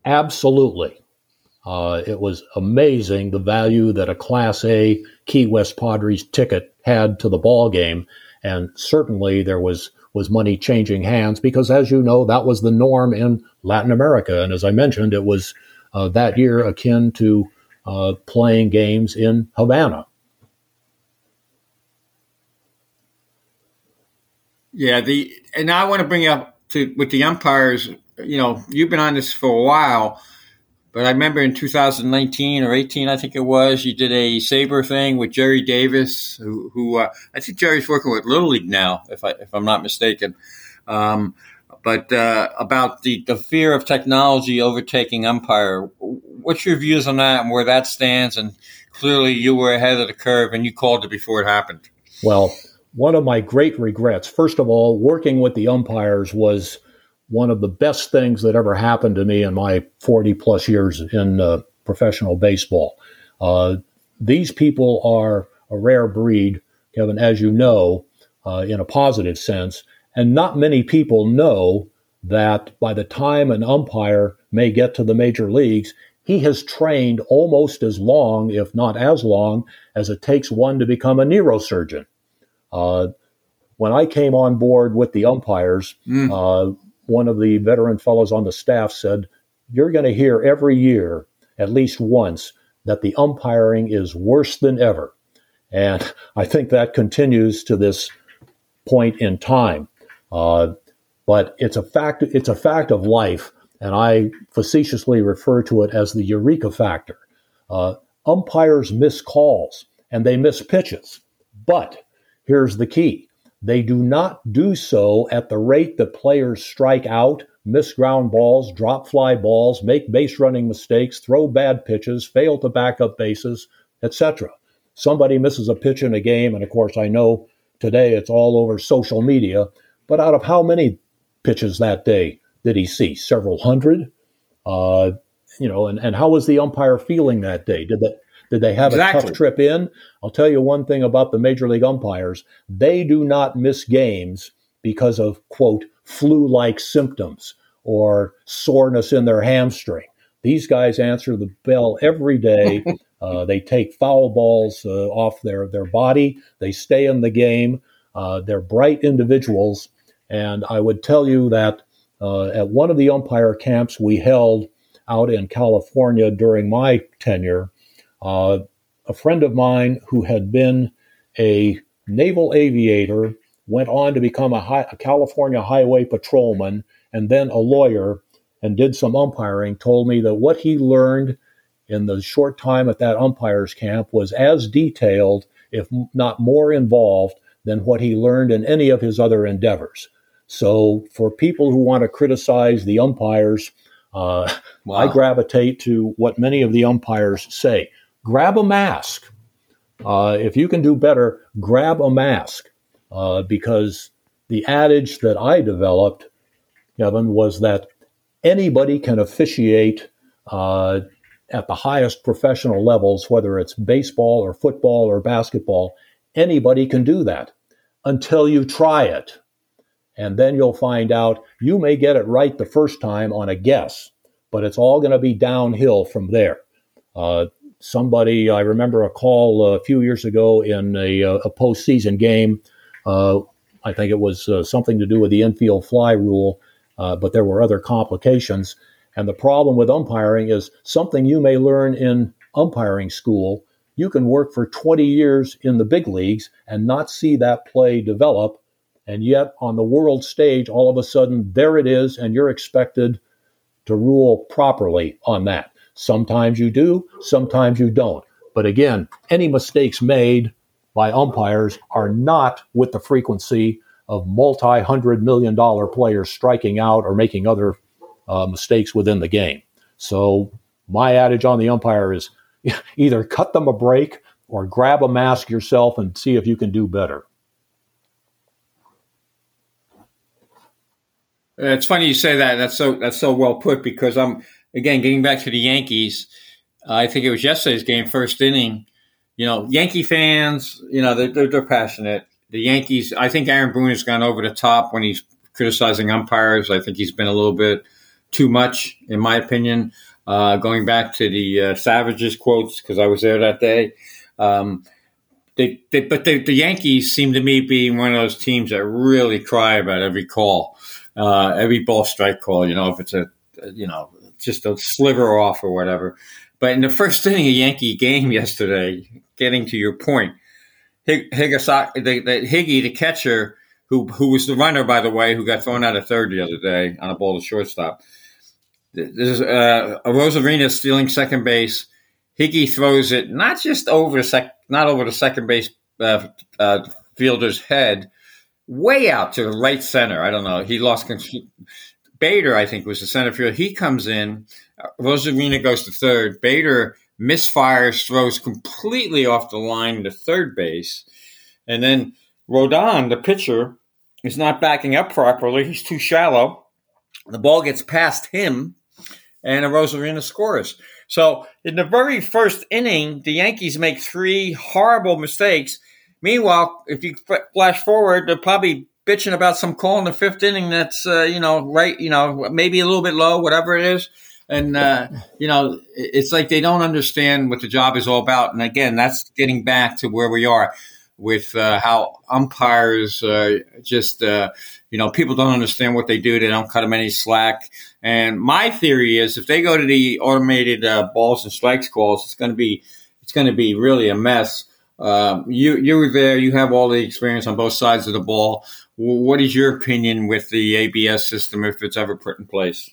Absolutely. Uh, it was amazing the value that a Class A Key West Padres ticket had to the ball game, and certainly there was was money changing hands because, as you know, that was the norm in Latin America, and as I mentioned, it was uh, that year akin to uh, playing games in Havana. Yeah, the and I want to bring up to with the umpires. You know, you've been on this for a while but I remember in 2019 or 18, I think it was, you did a SABR thing with Gerry Davis, who, who uh, I think Gerry's working with Little League now, if I if I'm not mistaken. Um, but uh, about the, the fear of technology overtaking umpire, what's your views on that and where that stands? And clearly, you were ahead of the curve and you called it before it happened. Well, one of my great regrets, first of all, working with the umpires was one of the best things that ever happened to me in my 40 plus years in uh, professional baseball. Uh, these people are a rare breed, Kevin, as you know, uh, in a positive sense. And not many people know that by the time an umpire may get to the major leagues, he has trained almost as long, if not as long, as it takes one to become a neurosurgeon. Uh, when I came on board with the umpires, mm one of the veteran fellows on the staff said, You're going to hear every year, at least once, that the umpiring is worse than ever. And [LAUGHS] I think that continues to this point in time. Uh, but it's a fact. It's a fact of life, and I facetiously refer to it as the eureka factor. Uh, umpires miss calls and they miss pitches, but here's the key: they do not do so at the rate that players strike out, miss ground balls, drop fly balls, make base running mistakes, throw bad pitches, fail to back up bases, etc. Somebody misses a pitch in a game, and of course, I know today it's all over social media, but out of how many pitches that day did he see? Several hundred? Uh, you know, and, and how was the umpire feeling that day? Did that did they have exactly. a tough trip in? I'll tell you one thing about the major league umpires. They do not miss games because of, quote, flu like symptoms or soreness in their hamstring. These guys answer the bell every day. [LAUGHS] uh, they take foul balls uh, off their, their body. They stay in the game. Uh, they're bright individuals. And I would tell you that uh, at one of the umpire camps we held out in California during my tenure, uh, a friend of mine who had been a naval aviator went on to become a, high, a California highway patrolman and then a lawyer and did some umpiring told me that what he learned in the short time at that umpires camp was as detailed, if not more involved, than what he learned in any of his other endeavors. So, for people who want to criticize the umpires, uh, wow. I gravitate to what many of the umpires say grab a mask. Uh, if you can do better, grab a mask uh, because the adage that I developed, Kevin, was that anybody can officiate uh, at the highest professional levels, whether it's baseball or football or basketball. Anybody can do that until you try it. and then you'll find out you may get it right the first time on a guess, but it's all going to be downhill from there. Uh, somebody, I remember a call a few years ago in a, uh, a postseason game. Uh, I think it was uh, something to do with the infield fly rule, uh, but there were other complications. And the problem with umpiring is something you may learn in umpiring school. You can work for 20 years in the big leagues and not see that play develop and yet, on the world stage, all of a sudden, there it is, and you're expected to rule properly on that. Sometimes you do, sometimes you don't. But again, any mistakes made by umpires are not with the frequency of multi hundred million dollar players striking out or making other uh, mistakes within the game. So, my adage on the umpire is [LAUGHS] either cut them a break or grab a mask yourself and see if you can do better. It's funny you say that. That's so that's so well put because I'm again getting back to the Yankees. I think it was yesterday's game, first inning. You know, Yankee fans, you know, they're, they're, they're passionate. The Yankees, I think Aaron Boone has gone over the top when he's criticizing umpires. I think he's been a little bit too much, in my opinion. Uh, going back to the uh, Savages quotes, because I was there that day. Um, they, they, but they, the Yankees seem to me being one of those teams that really cry about every call uh, every ball strike call, you know, if it's a, you know, just a sliver off or whatever. But in the first [LAUGHS] inning of Yankee game yesterday, getting to your point, Hig- the, the Higgy, the catcher, who who was the runner, by the way, who got thrown out of third the other day on a ball to shortstop. There's uh, Arozarena stealing second base. Higgy throws it not just over the sec, not over the second base uh, uh, fielder's head, way out to the right center. I don't know. He lost control. Bader, I think, was the center field. He comes in. Uh, Arozarena goes to third. Bader misfires, throws completely off the line to third base. And then Rodon, the pitcher, is not backing up properly. He's too shallow. The ball gets past him, and Arozarena scores. So in the very first inning, the Yankees make three horrible mistakes Meanwhile, if you flash forward, they're probably bitching about some call in the fifth inning that's uh, you know right, you know maybe a little bit low, whatever it is, and uh, you know it's like they don't understand what the job is all about. And again, that's getting back to where we are with uh, how umpires uh, just uh, you know people don't understand what they do. They don't cut them any slack. And my theory is if they go to the automated uh, balls and strikes calls, it's going to be it's going to be really a mess. Um, you you were there. You have all the experience on both sides of the ball. What is your opinion with the ABS system if it's ever put in place?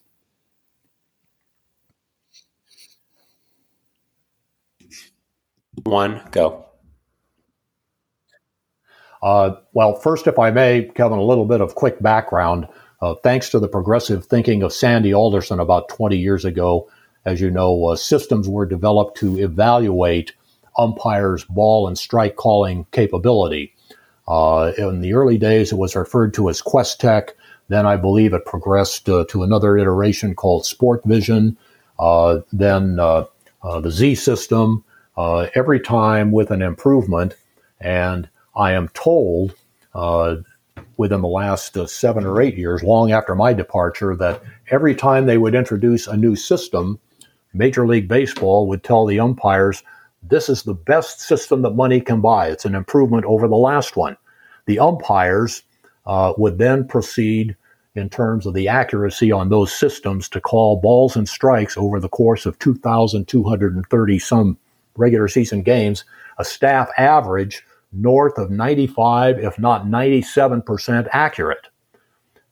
One go. Uh, well, first, if I may, Kevin, a little bit of quick background. Uh, thanks to the progressive thinking of Sandy Alderson about 20 years ago, as you know, uh, systems were developed to evaluate umpire's ball and strike calling capability. Uh, in the early days, it was referred to as QuesTec. Then I believe it progressed uh, to another iteration called SportVision. Uh, then uh, uh, the Z system. Uh, every time with an improvement, and I am told within the last seven or eight years, long after my departure, that every time they would introduce a new system, Major League Baseball would tell the umpires this is the best system that money can buy. It's an improvement over the last one. The umpires uh, would then proceed in terms of the accuracy on those systems to call balls and strikes over the course of 2,230 some regular season games, a staff average north of 95, if not 97% accurate.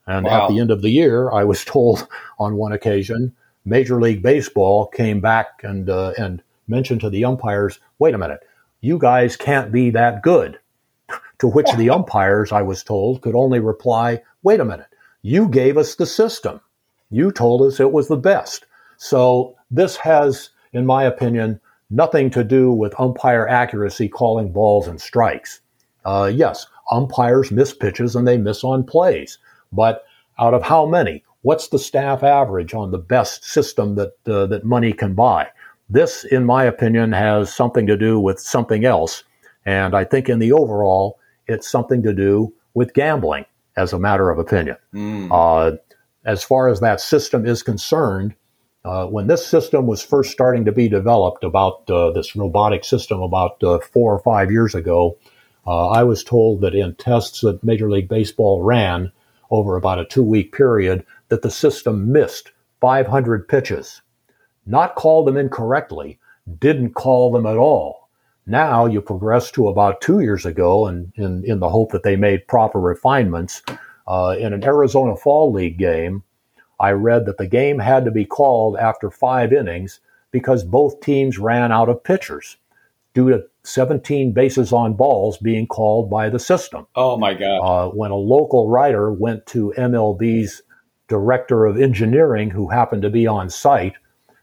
And wow. at the end of the year, I was [LAUGHS] told on one occasion, Major League Baseball came back and uh, and mentioned to the umpires, wait a minute, you guys can't be that good. [LAUGHS] to which the umpires, I was told, could only reply, wait a minute, you gave us the system. You told us it was the best. So this has, in my opinion, nothing to do with umpire accuracy calling balls and strikes. Uh, yes, umpires miss pitches and they miss on plays, but out of how many? What's the staff average on the best system that uh, that money can buy? This, in my opinion, has something to do with something else. And I think in the overall, it's something to do with gambling. as a matter of opinion. Mm. Uh, as far as that system is concerned, uh, when this system was first starting to be developed, about uh, this robotic system about uh, four or five years ago, uh, I was told that in tests that Major League Baseball ran over about a two week period, that the system missed 500 pitches. Not called them incorrectly, didn't call them at all. Now you progress to about two years ago, and in, in the hope that they made proper refinements, uh, in an Arizona Fall League game, I read that the game had to be called after five innings because both teams ran out of pitchers due to 17 bases on balls being called by the system. Oh my God. Uh, when a local writer went to MLB's director of engineering, who happened to be on site,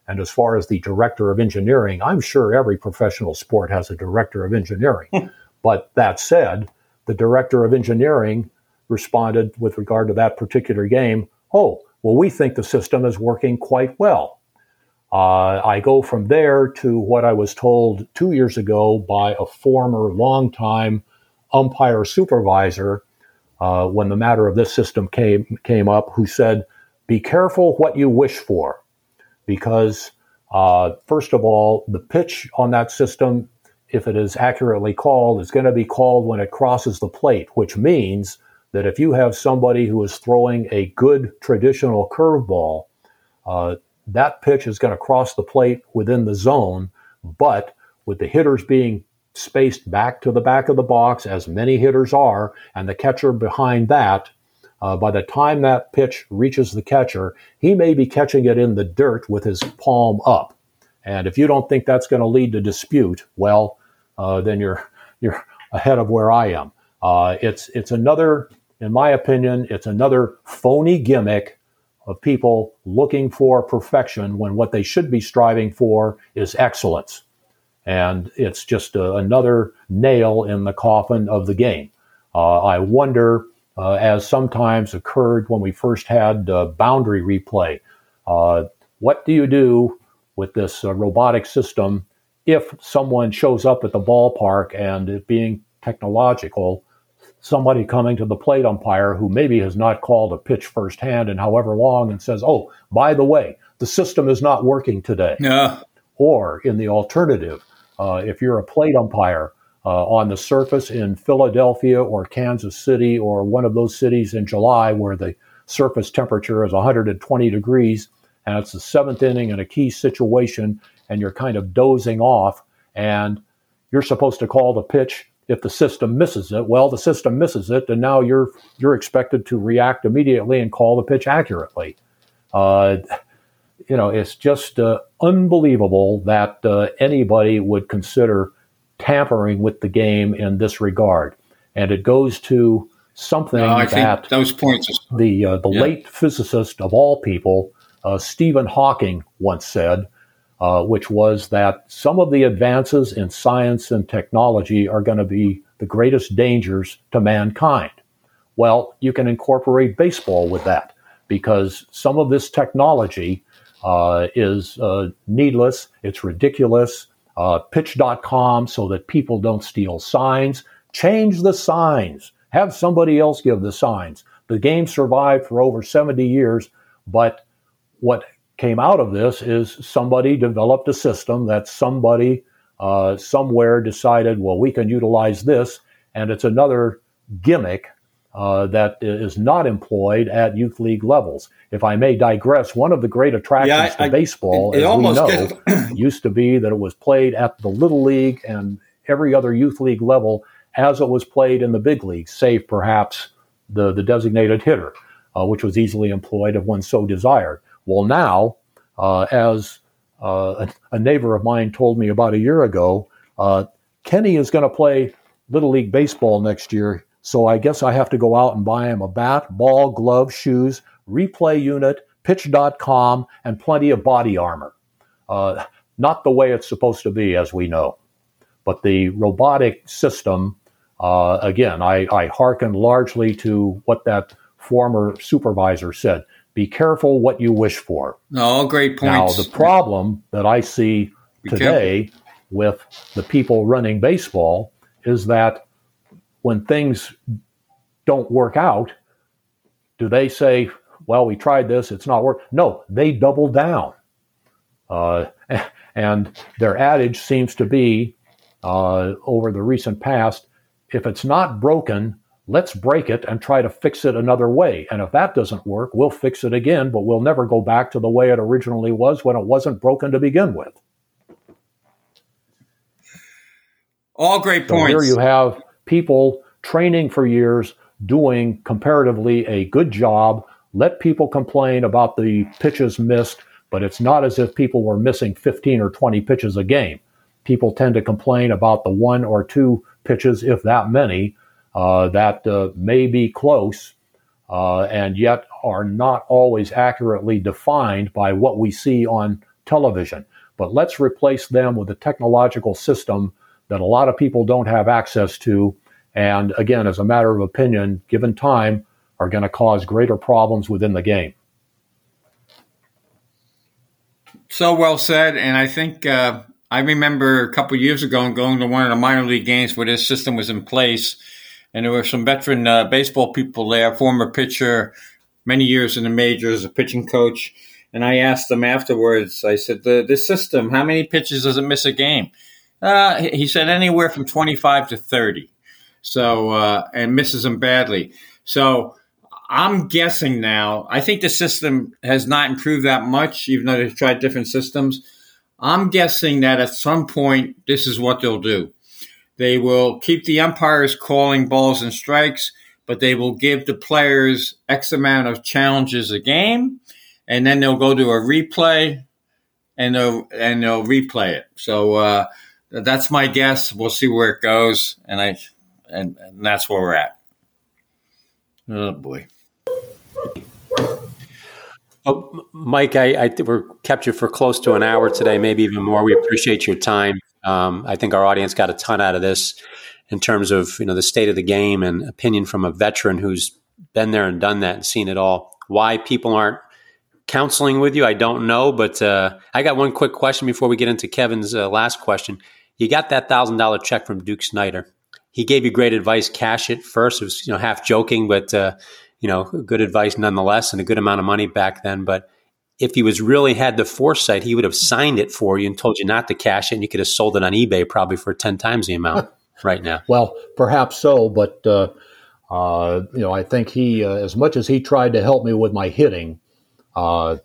and as far as the director of engineering, I'm sure every professional sport has a director of engineering. but that said, the director of engineering responded with regard to that particular game, oh, well, we think the system is working quite well. Uh, I go from there to what I was told two years ago by a former longtime umpire supervisor uh, when the matter of this system came came up, who said, "Be careful what you wish for, because uh, first of all, the pitch on that system, if it is accurately called, is going to be called when it crosses the plate, which means that if you have somebody who is throwing a good traditional curveball, uh, that pitch is going to cross the plate within the zone, but with the hitters being spaced back to the back of the box, as many hitters are, and the catcher behind that, uh, by the time that pitch reaches the catcher, he may be catching it in the dirt with his palm up. And if you don't think that's going to lead to dispute, well, uh, then you're [LAUGHS] you're ahead of where I am. Uh, it's it's another in my opinion, it's another phony gimmick of people looking for perfection when what they should be striving for is excellence. And it's just a, another nail in the coffin of the game. Uh, I wonder, uh, as sometimes occurred when we first had uh, boundary replay, uh, what do you do with this uh, robotic system if someone shows up at the ballpark and it being technological somebody coming to the plate umpire who maybe has not called a pitch firsthand in however long and says, oh, by the way, the system is not working today. Yeah. Or in the alternative, uh, if you're a plate umpire uh, on the surface in Philadelphia or Kansas City or one of those cities in July where the surface temperature is 120 degrees and it's the seventh inning in a key situation and you're kind of dozing off and you're supposed to call the pitch if the system misses it, well, the system misses it, and now you're you're expected to react immediately and call the pitch accurately. Uh, you know, it's just uh, unbelievable that uh, anybody would consider tampering with the game in this regard, and it goes to something no, that those points the uh, the yeah. late physicist of all people, uh, Stephen Hawking, once said uh, which was that some of the advances in science and technology are going to be the greatest dangers to mankind. Well, you can incorporate baseball with that because some of this technology uh, is uh, needless, it's ridiculous. Uh, PitchCom so that people don't steal signs. Change the signs. Have somebody else give the signs. The game survived for over 70 years, but what came out of this is somebody developed a system that somebody uh, somewhere decided, well, we can utilize this, and it's another gimmick uh, that is not employed at youth league levels. If I may digress, one of the great attractions yeah, I, to baseball, it, it as we know, used to be that it was played at the little league and every other youth league level as it was played in the big leagues, save perhaps the, the designated hitter, uh, which was easily employed if one so desired. Well, now, uh, as uh, a, a, neighbor of mine told me about a year ago, uh, Kenny is going to play Little League Baseball next year. So I guess I have to go out and buy him a bat, ball, glove, shoes, replay unit, PitchCom, and plenty of body armor. Uh, not the way it's supposed to be, as we know. But the robotic system, uh, again, I, I hearken largely to what that former supervisor said be careful what you wish for. All great points. Now, the problem that I see be today careful. with the people running baseball is that when things don't work out, do they say, well, we tried this, it's not working? No, they double down. Uh, [LAUGHS] and their adage seems to be uh, over the recent past if it's not broken, let's break it and try to fix it another way. And if that doesn't work, we'll fix it again, but we'll never go back to the way it originally was when it wasn't broken to begin with. All great points. So here you have people training for years doing comparatively a good job. Let people complain about the pitches missed, but it's not as if people were missing 15 or 20 pitches a game. People tend to complain about the one or two pitches, if that many, uh, that uh, may be close uh, and yet are not always accurately defined by what we see on television. But let's replace them with a technological system that a lot of people don't have access to. And again, as a matter of opinion, given time, are going to cause greater problems within the game. So well said. And I think uh, I remember a couple years ago going to one of the minor league games where this system was in place and there were some veteran uh, baseball people there, former pitcher, many years in the majors, a pitching coach. And I asked them afterwards, I said, the, this system, how many pitches does it miss a game? Uh, he said anywhere from 25 to 30. So, uh, and misses them badly. So I'm guessing now, I think the system has not improved that much, even though they've tried different systems. I'm guessing that at some point, this is what they'll do. They will keep the umpires calling balls and strikes, but they will give the players X amount of challenges a game, and then they'll go to a replay, and they'll and they'll replay it. So uh, that's my guess. We'll see where it goes, and I and, and that's where we're at. Oh boy. Oh, Mike, I, I we kept you for close to an hour today, maybe even more. We appreciate your time. Um, I think our audience got a ton out of this in terms of you know the state of the game and opinion from a veteran who's been there and done that and seen it all. Why people aren't counseling with you, I don't know. But uh, I got one quick question before we get into Kevin's uh, last question. You got that thousand dollar check from Duke Snider. He gave you great advice. Cash it first. It was you know half joking, but uh, you know good advice nonetheless, and a good amount of money back then. But if he was really had the foresight, he would have signed it for you and told you not to cash it, and you could have sold it on eBay probably for ten times the amount [LAUGHS] right now. Well, perhaps so, but uh, uh, you know, I think he, uh, as much as he tried to help me with my hitting, uh,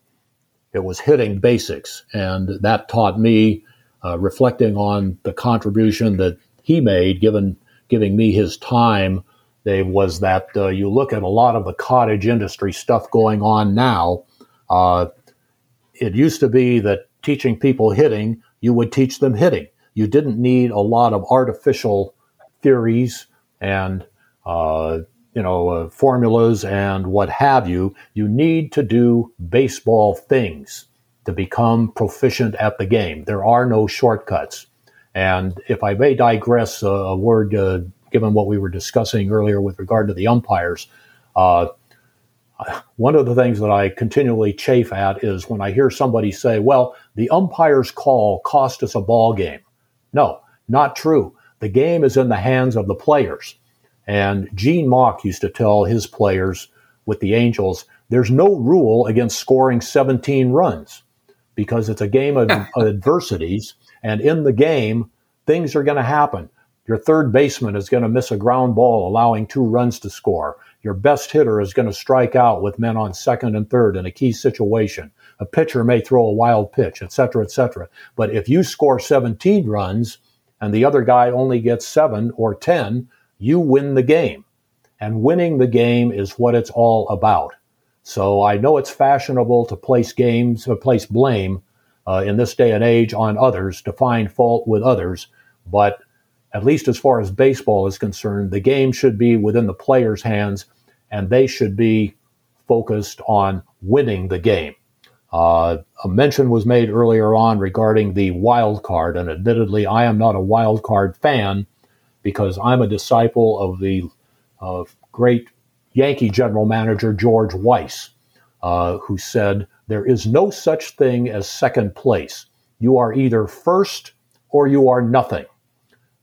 it was hitting basics, and that taught me, uh, reflecting on the contribution that he made, given giving me his time. Dave was that uh, you look at a lot of the cottage industry stuff going on now. Uh, it used to be that teaching people hitting, you would teach them hitting. You didn't need a lot of artificial theories and uh, you know uh, formulas and what have you. You need to do baseball things to become proficient at the game. There are no shortcuts. And if I may digress uh, a word, uh, given what we were discussing earlier with regard to the umpires, uh, one of the things that I continually chafe at is when I hear somebody say, well, the umpire's call cost us a ball game. No, not true. The game is in the hands of the players. And Gene Mauch used to tell his players with the Angels, there's no rule against scoring 17 runs because it's a game of [LAUGHS] adversities. And in the game, things are going to happen. Your third baseman is going to miss a ground ball, allowing two runs to score. Your best hitter is going to strike out with men on second and third in a key situation. A pitcher may throw a wild pitch, et cetera, et cetera. But if you score 17 runs and the other guy only gets seven or 10, you win the game. And winning the game is what it's all about. So I know it's fashionable to place games or place blame uh, in this day and age on others, to find fault with others. But at least as far as baseball is concerned, the game should be within the players' hands and they should be focused on winning the game. Uh, a mention was made earlier on regarding the wild card, and admittedly, I am not a wild card fan because I'm a disciple of the uh, great Yankee general manager George Weiss, uh, who said, There is no such thing as second place. You are either first or you are nothing.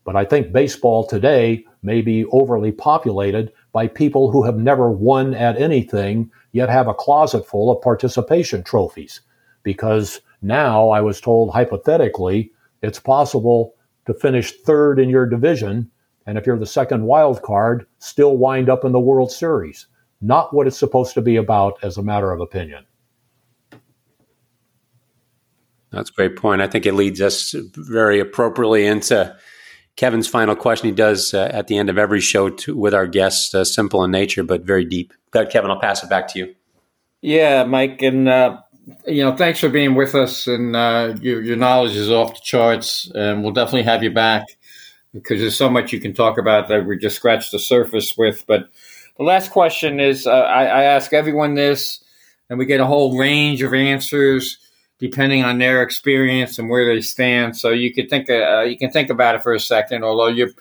But I think baseball today may be overly populated by people who have never won at anything, yet have a closet full of participation trophies. Because now I was told hypothetically, it's possible to finish third in your division, and if you're the second wild card, still wind up in the World Series. Not what it's supposed to be about as a matter of opinion. That's a great point. I think it leads us very appropriately into Kevin's final question. He does uh, at the end of every show to, with our guests, uh, simple in nature but very deep. Go ahead, Kevin. I'll pass it back to you. Yeah, Mike, and uh, you know, thanks for being with us. And uh, your, your knowledge is off the charts, and we'll definitely have you back because there's so much you can talk about that we just scratched the surface with. But the last question is, uh, I, I ask everyone this, and we get a whole range of answers depending on their experience and where they stand. So you could think uh, you can think about it for a second, although you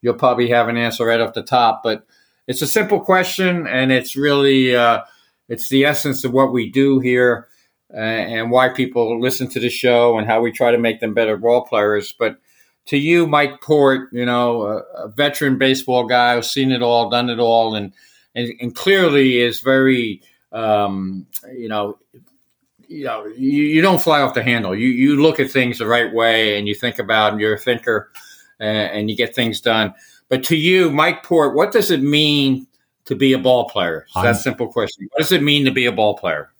you'll probably have an answer right off the top. But it's a simple question, and it's really uh, it's the essence of what we do here uh, and why people listen to the show and how we try to make them better ball players. But to you, Mike Port, you know, a, a veteran baseball guy who's seen it all, done it all, and and, and clearly is very um, you know you know, you, you, don't fly off the handle. You you look at things the right way and you think about them. You're a thinker and, and you get things done. But to you, Mike Port, what does it mean to be a ball player? It's that simple question. What does it mean to be a ball player?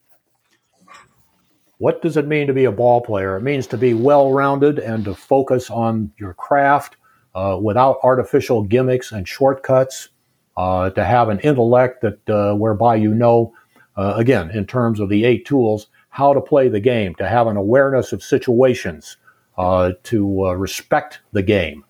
What does it mean to be a ball player? It means to be well rounded and to focus on your craft uh, without artificial gimmicks and shortcuts. Uh, to have an intellect that uh, whereby you know, uh, again, in terms of the eight tools, how to play the game, to have an awareness of situations, uh, to uh, respect the game,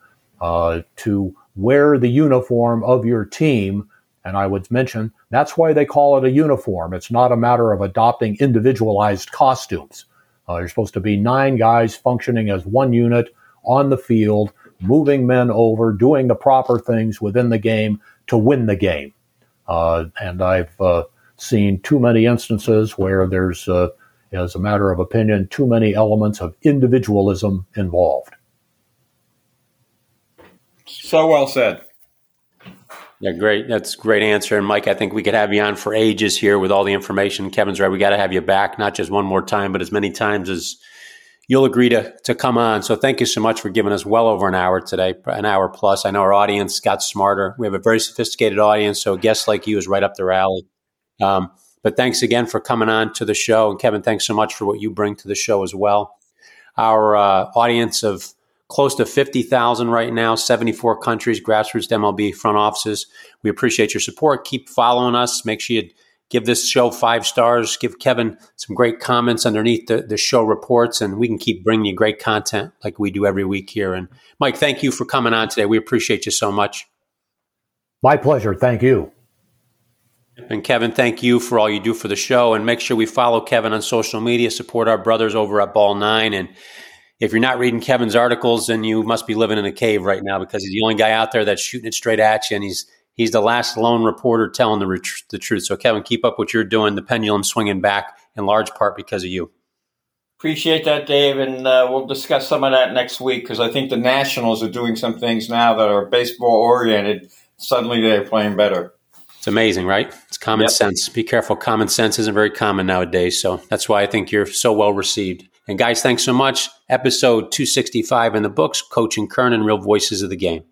to wear the uniform of your team. And I would mention that's why they call it a uniform. It's not a matter of adopting individualized costumes. Uh, you're supposed to be nine guys functioning as one unit on the field, moving men over, doing the proper things within the game to win the game. Uh, and I've uh, seen too many instances where there's as a matter of opinion, too many elements of individualism involved. So well said. Yeah, great. That's a great answer. And Mike, I think we could have you on for ages here with all the information. Kevin's right. We got to have you back, not just one more time, but as many times as you'll agree to, to come on. So thank you so much for giving us well over an hour today, an hour plus. I know our audience got smarter. We have a very sophisticated audience. So a guest like you is right up their alley. Um, but thanks again for coming on to the show. And Kevin, thanks so much for what you bring to the show as well. Our uh, audience of close to 50,000 right now, 74 countries, grassroots MLB front offices. We appreciate your support. Keep following us. Make sure you give this show five stars. Give Kevin some great comments underneath the, the show reports, and we can keep bringing you great content like we do every week here. And Mike, thank you for coming on today. We appreciate you so much. My pleasure. Thank you. And Kevin, thank you for all you do for the show. And make sure we follow Kevin on social media, support our brothers over at BallNine. And if you're not reading Kevin's articles, then you must be living in a cave right now because he's the only guy out there that's shooting it straight at you. And he's he's the last lone reporter telling the, the truth. So, Kevin, keep up what you're doing. The pendulum swinging back in large part because of you. Appreciate that, Dave. And uh, we'll discuss some of that next week because I think the Nationals are doing some things now that are baseball oriented. Suddenly they're playing better. It's amazing, right? It's common yep. sense. Be careful. Common sense isn't very common nowadays. So that's why I think you're so well received. And guys, thanks so much. Episode 265 in the books, Coach & Kernan, Real Voices of the Game.